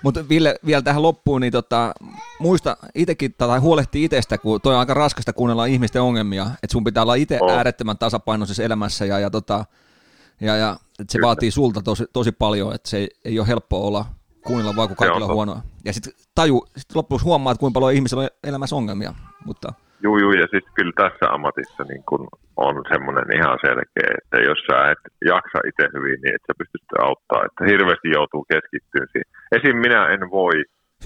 S1: mut, mut Ville, vielä tähän loppuun, niin tota, muista itsekin tai huolehti itsestä, kun toi on aika raskasta kuunnella ihmisten ongelmia, että sun pitää olla itse
S4: On.
S1: äärettömän tasapainoisessa elämässä ja, ja, tota, ja, ja että se
S4: Kyllä.
S1: vaatii sulta tosi, tosi paljon, että se ei, ei ole helppoa olla kuunnella vaan kun kaikilla on huonoa. Ja sitten taju, sit loppujen huomaat, kuinka paljon ihmisillä on elämässä ongelmia. Mutta
S4: Juu, juu, ja sitten kyllä tässä ammatissa niin kun on semmoinen ihan selkeä, että jos sä et jaksa itse hyvin, niin et sä pysty sitä auttaa. Että hirveästi joutuu keskittymään siihen. Esim. minä en voi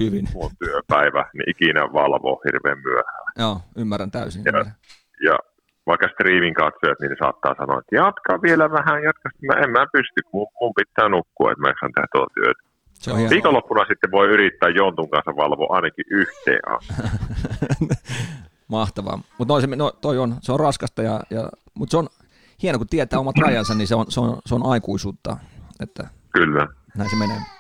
S1: hyvin.
S4: mun työpäivä niin ikinä valvoa hirveän myöhään.
S1: Joo, ymmärrän täysin.
S4: Ja,
S1: Ymmärrän.
S4: ja vaikka striimin katsojat, niin ne saattaa sanoa, että jatka vielä vähän, jatka. Mä en mä pysty, mun, mun pitää nukkua, että mä jaksan tehdä tuota työtä.
S1: Se on.
S4: Viikonloppuna sitten voi yrittää Jontun kanssa valvoa ainakin yhteen asti.
S1: Mahtavaa. Mutta no, se, no, toi on, se on raskasta, ja, ja, mutta se on hieno, kun tietää omat rajansa, niin se on, se on, se on aikuisuutta, että
S4: Kyllä.
S1: näin se menee.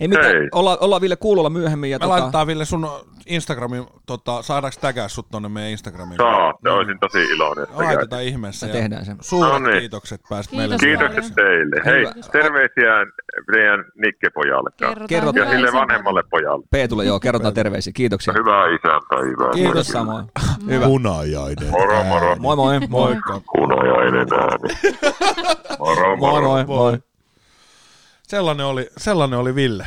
S1: Ei mitään,
S4: Hei.
S1: olla, ollaan vielä kuulolla myöhemmin. Ja
S2: Me
S1: tota,
S2: laitetaan Ville sun Instagramin, tota, saadaanko tägää sut tonne meidän Instagramiin?
S4: Saatte, olisin tosi iloinen.
S2: Laitetaan ihmeessä.
S1: Me
S2: ja
S1: tehdään se.
S2: Suuret
S4: No niin.
S2: kiitokset pääsit
S3: Kiitos
S2: meille.
S3: paljon.
S4: Kiitokset teille. Hei,
S1: Hyvä.
S4: terveisiä teidän Nikkepojalle.
S3: Kerrotaan
S1: Kerro-
S4: Ja sille vanhemmalle pojalle.
S1: Peetulle, joo, kerrotaan terveisiä. Kiitoksia.
S4: Hyvää isänpäivää.
S1: Kiitos samoin. Hyvä.
S2: Hunajainen.
S4: Moro, moro.
S1: Moi moi. moi.
S2: Moikka.
S4: Hunajainen ääni. Moro,
S1: Moi moi. moi.
S2: Sellainen oli, sellainen oli Ville.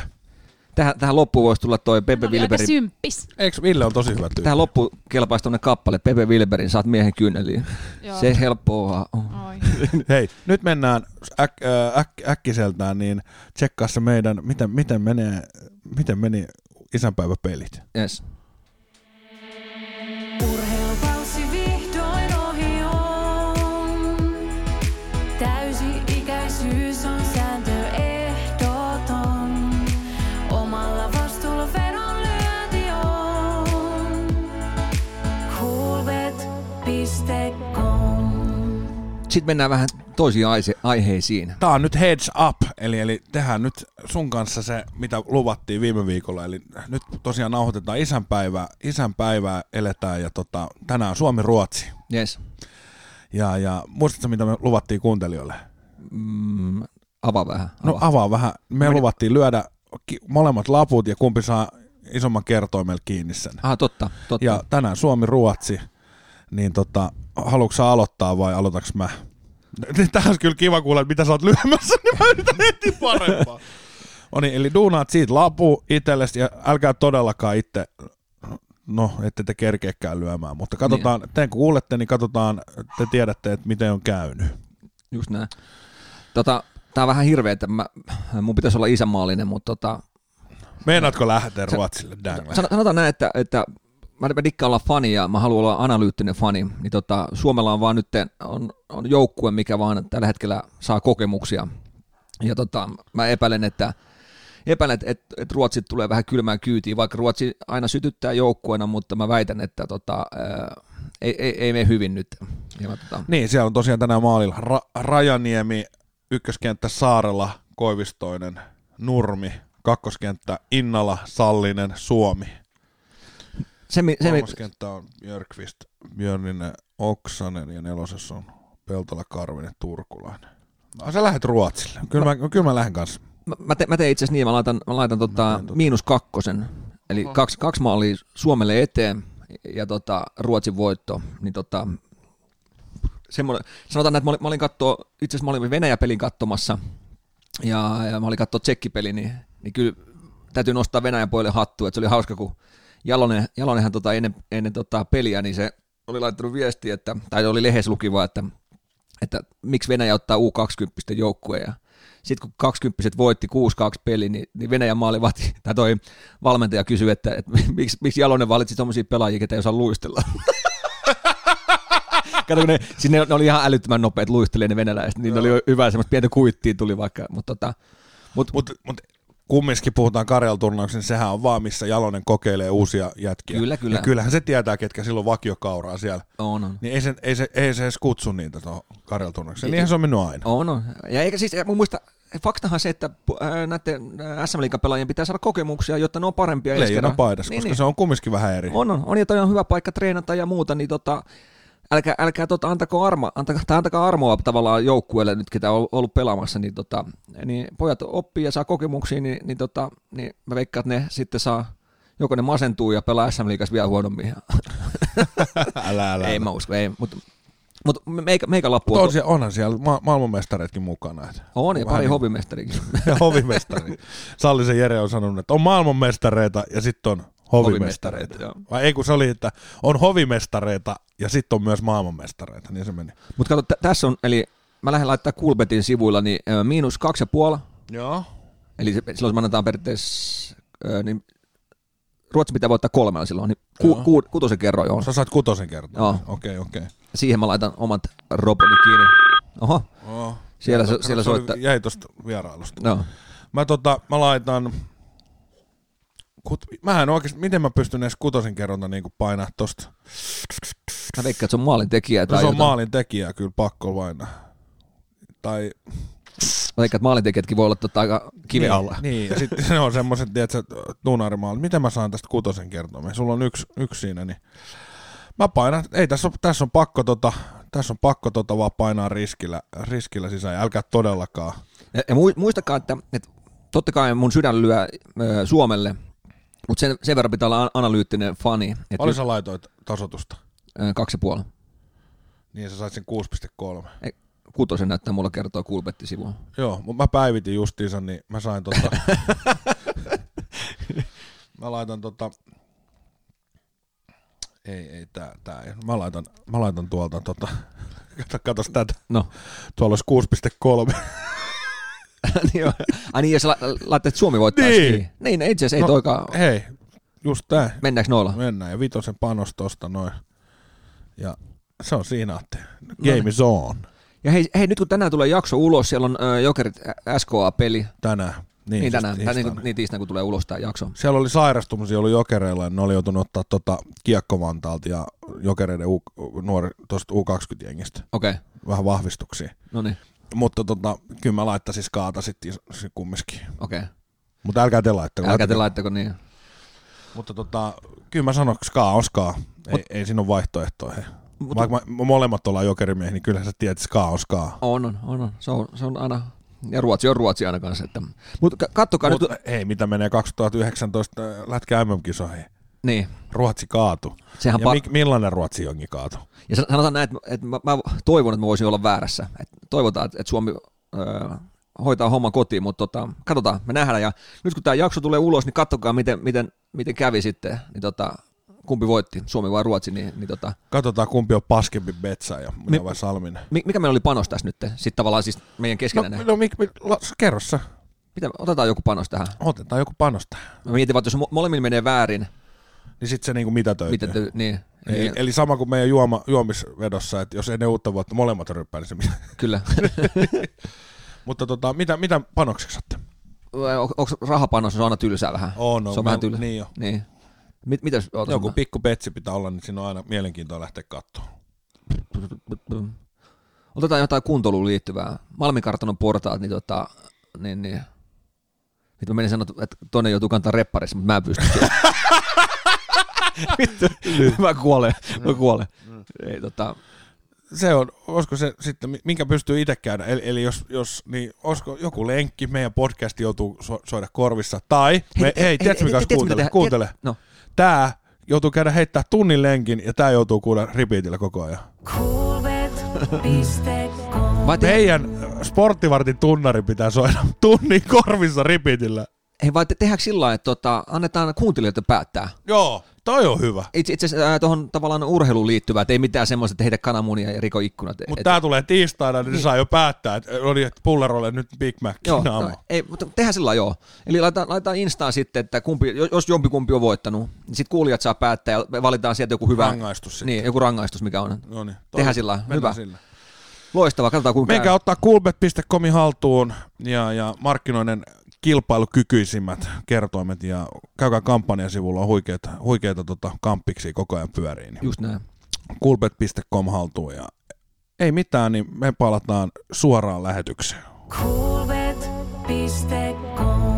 S1: Tähän, tähän loppuun voisi tulla toi Pepe Wilberin.
S3: symppis.
S2: Eikö Ville on tosi hyvä tyyppi?
S1: Tähän loppuun kelpaisi tuonne kappale Pepe Wilberin, saat miehen kyyneliin. Se helppoa on.
S3: Oi.
S2: Hei, nyt mennään äk, äh, äk, äkkiseltään, niin tsekkaa se meidän, miten, miten, menee, miten meni isänpäiväpelit.
S1: Yes. Sitten mennään vähän toisiin aise- aiheisiin.
S2: Tää on nyt heads up, eli, eli tehdään nyt sun kanssa se, mitä luvattiin viime viikolla. Eli nyt tosiaan nauhoitetaan isänpäivää, isänpäivää eletään ja tota, tänään Suomi-Ruotsi.
S1: Yes.
S2: Ja, ja muistatko, mitä me luvattiin kuuntelijoille?
S1: Mm, avaa vähän.
S2: No
S1: Avaa.
S2: avaa vähän. Me luvattiin lyödä ki- molemmat laput ja kumpi saa isomman kertoimella kiinni sen.
S1: Aha, totta. totta.
S2: Ja tänään Suomi-Ruotsi, niin tota, haluatko aloittaa vai aloitaks mä? Tähän olisi kyllä kiva kuulla, mitä sä oot lyömässä, niin mä yritän heti parempaa. No niin, eli duunaat siitä lapu itsellesi ja älkää todellakaan itse, no ette te kerkeäkään lyömään, mutta katsotaan, niin. te kun kuulette, niin katsotaan, te tiedätte, että miten on käynyt.
S1: Just näin. Tota, tää on vähän hirveä, että mä, mun pitäisi olla isänmaallinen, mutta tota,
S2: Meinaatko lähteä Ruotsille,
S1: sanotaan näin, että, että mä mä dikkaan olla fani ja mä haluan olla analyyttinen fani, niin tota, Suomella on vaan nyt on, on joukkue, mikä vaan tällä hetkellä saa kokemuksia. Ja tota, mä epäilen, että, epäilen, että, että, että Ruotsi tulee vähän kylmään kyytiin, vaikka Ruotsi aina sytyttää joukkueena, mutta mä väitän, että tota, ei, ei, ei mene hyvin nyt. Ja mä, tota,
S2: Niin, siellä on tosiaan tänään maalilla Ra- Rajaniemi, ykköskenttä Saarela, Koivistoinen, Nurmi, kakkoskenttä Innala, Sallinen, Suomi.
S1: Se, mi- se, mi-
S2: Kolmas kenttä on Björkvist, Björninen, Oksanen ja nelosessa on Peltola, Karvinen, Turkulainen. No, sä lähdet Ruotsille. Kyllä mä, kyllä mä lähden kanssa.
S1: mä, mä, te, mä teen itse asiassa niin, mä laitan, mä laitan tota,
S2: Mä tota.
S1: miinus kakkosen, eli kaksi, kaksi maalia Suomelle eteen ja tota, Ruotsin voitto, niin tota, semmoinen, sanotaan, että mä olin, mä olin kattoo, itse asiassa mä olin Venäjä-pelin katsomassa ja, ja mä olin katsoa tsekkipeli, niin, niin kyllä täytyy nostaa Venäjän puolelle hattua, että se oli hauska, kun Jalonen, Jalonenhan tota ennen, ennen tota peliä, niin se oli laittanut viestiä, että, tai oli lehes lukiva, että, että miksi Venäjä ottaa U20 joukkueen ja sitten kun 20 voitti 6-2 peli, niin, niin Venäjän maalivahti, tai toi valmentaja kysyi, että, että miksi, miksi Jalonen valitsi sellaisia pelaajia, ketä ei osaa luistella. Kato, kun ne, siis ne, ne, oli ihan älyttömän nopeat luistelee ne venäläiset, niin ne oli hyvä, semmoista pientä kuittia tuli vaikka, mutta tota, mut,
S2: Mutta mut, kumminkin puhutaan Karjal-turnauksen, niin sehän on vaan, missä Jalonen kokeilee uusia jätkiä.
S1: Kyllä, kyllä.
S2: Ja kyllähän se tietää, ketkä silloin vakiokauraa siellä.
S1: on, on.
S2: Niin ei se, ei se, ei se edes kutsu niitä tuohon Karjal-turnaukseen.
S1: Ei-
S2: Niinhän se on mennyt aina.
S1: On, on. Ja eikä siis, mun muista, faktahan se, että ää, näiden ää, SM Liigan pelaajien pitää saada kokemuksia, jotta ne on parempia.
S2: Leijona paidassa,
S1: Niin,
S2: koska
S1: niin.
S2: se on kumminkin vähän eri.
S1: On, on, on ja toi on hyvä paikka treenata ja muuta, niin tota, älkää, älkää tota, antako, arma, antakaa, tai antakaa armoa tavallaan joukkueelle nyt, ketä on ollut pelaamassa, niin, tota, niin pojat oppii ja saa kokemuksia, niin, niin, tota, niin mä veikkaan, että ne sitten saa, joko ne masentuu ja pelaa SM Liigassa vielä huonommin.
S2: älä, älä.
S1: ei mä usko, ei, mutta mutta meikä, meikä lappu on,
S2: siellä, onhan siellä ma- maailmanmestareetkin mukana. Et.
S1: on ja pari
S2: niin-
S1: hovimestarikin.
S2: Ja hovimestari. Sallisen Jere on sanonut, että on maailmanmestareita ja sitten on hovimestareita.
S1: joo.
S2: Vai ei kun se oli, että on hovimestareita ja sitten on myös maailmanmestareita, niin se meni.
S1: Mutta kato, t- tässä on, eli mä lähden laittaa Coolbetin sivuilla, niin ö, miinus kaksi ja puoli,
S2: Joo.
S1: eli se, silloin me annetaan periaatteessa, ö, niin Ruotsi pitää voittaa kolmella silloin, niin ku,
S2: Joo.
S1: ku, kutosen kerroin on.
S2: Sä saat kutosen kertaa.
S1: Joo.
S2: Okei, okei.
S1: Siihen mä laitan omat roboni kiinni. Oho,
S2: Oh.
S1: Siellä se- siellä soittaa-
S2: Jäi tosta vierailusta.
S1: no.
S2: Mä, tota, mä laitan... Kut, mä en oikeesti, miten mä pystyn edes kutosen kerronta niin painaa tosta.
S1: Mä veikkaan, että se on maalin tekijä.
S2: No,
S1: Tai
S2: se on
S1: jotain.
S2: maalin tekijä kyllä pakko painaa. Tai
S1: Mä veikkaan, että maalintekijätkin voi olla tota aika kiven
S2: niin,
S1: alla.
S2: Niin, ja sitten se on semmoiset, tiedätkö, tuunarimaalit. Miten mä saan tästä kutosen kertoa? Sulla on yksi, yksi siinä, niin mä painan, ei tässä on, tässä on pakko tota, tässä on pakko tota vaan painaa riskillä, riskillä sisään, älkää todellakaan.
S1: Ja, ja mui- muistakaa, että, että totta kai mun sydän lyö ö, Suomelle, mutta sen, sen verran pitää olla an- analyyttinen fani. Että
S2: Oli sä laitoit tasotusta,
S1: kaksi puoli.
S2: niin sä sait sen 6,3.
S1: Kutosen näyttää mulla kertoa Coolbetti sivulla.
S2: Joo, mutta mä päivitin justiinsa, niin mä sain tota... mä laitan tota... Ei, ei, tää, tää ei. Mä laitan, mä laitan tuolta tota... Kato, katos tätä.
S1: No.
S2: Tuolla olisi 6,3.
S1: niin. Ai niin, jos la- laittaa, että Suomi voittaa.
S2: Niin.
S1: Niin, niin itse asiassa ei
S2: No,
S1: toikaan.
S2: Hei, just tää.
S1: Mennäänkö noilla?
S2: Mennään. Ja vitosen panos tosta noin. Ja se on siinä, että
S1: No
S2: game
S1: niin.
S2: is on
S1: Ja hei, hei, nyt kun tänään tulee jakso ulos, siellä on ö, Jokerit SKA-peli.
S2: tänään.
S1: Niin, niin tänään,
S2: siis
S1: tai niin,
S2: tiistaina.
S1: kuin- niin tiistaina, kun tulee ulos tämä jakso.
S2: Siellä oli sairastumisia ollut jokereilla, ja ne oli joutunut ottaa tota kiekkovantaalta ja jokereiden U, nuori, tosta U20-jengistä
S1: Okei, okay.
S2: vähän vahvistuksia.
S1: no niin,
S2: Mutta tota, kyllä mä laittaisin skaata sitten kumminkin.
S1: okei. Okay.
S2: Mutta älkää te laittako.
S1: Älkää te laittako niin.
S2: Mutta tota, kyllä mä sanon, että ska on ska. Ei,
S1: Mut-
S2: ei siinä ole vaihtoehtoja.
S1: Mut-
S2: Vaikka me molemmat ollaan jokerimiehiä, niin kyllähän sä tiedät, että ska on ska.
S1: On, on, on, on. Se, on, se on aina, ja Ruotsi on Ruotsi aina kanssa. Että, mutta kattokaa
S2: Mut,
S1: nyt,
S2: hei, mitä menee 2019 lätkä MM-kisoihin?
S1: Niin,
S2: Ruotsi kaatu.
S1: sehän
S2: Ja
S1: pa-
S2: mi- millainen Ruotsi jonkin kaatu?
S1: Ja san- sanotaan näin, että, että mä, mä, toivon, että mä voisin olla väärässä. Että toivotaan, että, Suomi öö, hoitaa homman kotiin, mutta tota, katsotaan, me nähdään. Ja nyt kun tämä jakso tulee ulos, niin katsokaa, miten, miten, miten kävi sitten. Niin tota, kumpi voitti, Suomi vai Ruotsi. Niin, niin tota,
S2: Katsotaan, kumpi on paskempi Betsa ja minä
S1: Mi-
S2: vai Salminen.
S1: mi- mikä meillä oli panos tässä nyt? Sitten tavallaan siis meidän
S2: No,
S1: keskenään.
S2: no mik, mik, la, kerro sä.
S1: Mitä, otetaan joku panos tähän.
S2: Otetaan joku panosta.
S1: Mä mietin, että jos mo- molemmilla menee väärin,
S2: Niin sit se niinku mitätöityy.
S1: miten te, niin,
S2: Eli,
S1: niin,
S2: eli sama kuin meidän juoma, juomisvedossa, että jos ennen uutta vuotta molemmat ryppää, niin se mitä.
S1: kyllä.
S2: Mutta tota, mitä, mitä panokseksi saatte?
S1: onko rahapanos on aina tylsää vähän?
S2: On, on.
S1: Se on vähän
S2: Me-
S1: tylsä.
S2: Niin jo.
S1: Niin. Mit, mitäs,
S2: Joku
S1: mä-
S2: pikku petsi pitää olla, niin siinä on aina mielenkiintoa lähteä katsomaan.
S1: Otetaan jotain kuntoiluun liittyvää. Malmikartanon portaat, niin tota, niin, niin. Nyt mä menin sanoa, että tonne joutuu kantaa repparissa, mutta mä en pysty. Vittu, mä kuolen, mä kuolen. Ei, tota,
S2: Se on, olisiko se sitten, mi- minkä pystyy itse käydä, eli, eli jos, jos, niin olisiko joku lenkki, meidän podcast joutuu so, soida korvissa, tai, hei, me, hei, hei tiedätkö mikä kuuntele, kuuntele,
S1: No,
S2: tää joutuu käydä heittää tunnin lenkin, ja tää joutuu kuulla repeatillä koko ajan. Meidän sporttivartin tunnari pitää soida tunnin korvissa repeatillä.
S1: Hei, vai te, tehdäänkö sillä lailla, että tota, annetaan kuuntelijoille päättää?
S2: Joo, toi on hyvä.
S1: Itse, itse asiassa tuohon tavallaan urheiluun liittyvää, että ei mitään semmoista, että heitä kananmunia ja riko ikkunat.
S2: Mutta
S1: Et-
S2: tää tulee tiistaina, niin, se saa jo päättää, että oli, että pullerolle nyt Big Mac
S1: Joo,
S2: naama.
S1: no, ei, mutta tehdään sillä lailla, joo. Eli laitetaan, laitetaan Instaan sitten, että kumpi, jos jompikumpi on voittanut, niin sitten kuulijat saa päättää ja valitaan sieltä joku hyvä
S2: Rangaistus sitten.
S1: Niin, joku rangaistus, mikä on.
S2: No niin,
S1: Tehdään sillä Hyvä.
S2: Sillä.
S1: Loistavaa, katsotaan kuinka
S2: Menkää ottaa coolbet.comin haltuun ja, ja markkinoiden kilpailukykyisimmät kertoimet ja käykää kampanjan sivulla, on huikeita, huikeita tota, kamppiksi koko ajan pyörii. Niin
S1: Just näin.
S2: coolbet.com haltuun ja ei mitään, niin me palataan suoraan lähetykseen.
S5: Coolbet.com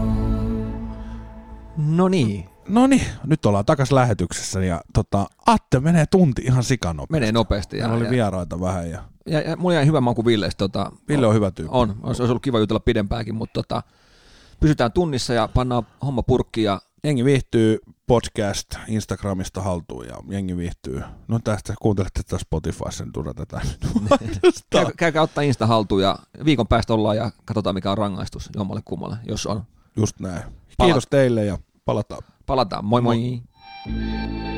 S1: No niin,
S2: No niin, nyt ollaan takas lähetyksessä ja tota, Atte menee tunti ihan sikanopeasti.
S1: menee nopeasti. Ja,
S2: Meillä oli
S1: ja,
S2: vieraita vähän ja
S1: ja, ja, mulla jäi hyvä maku Villestä. Tota,
S2: Ville on hyvä tyyppi.
S1: On, olisi olisi ollut kiva jutella pidempäänkin, mutta tota, pysytään tunnissa ja pannaan homma purkkiin ja
S2: Jengi viihtyy podcast Instagramista haltuun ja jengi viihtyy. No tästä kuuntelette tätä Spotifyssa, niin turha tätä nyt
S1: käy, käykää ottaa Insta haltuun ja viikon päästä ollaan ja katsotaan mikä on rangaistus jommalle kummalle, jos on.
S2: Just näin.
S1: Palat-
S2: Kiitos teille ja palataan.
S1: Palataan, moi. moi.
S2: Moi.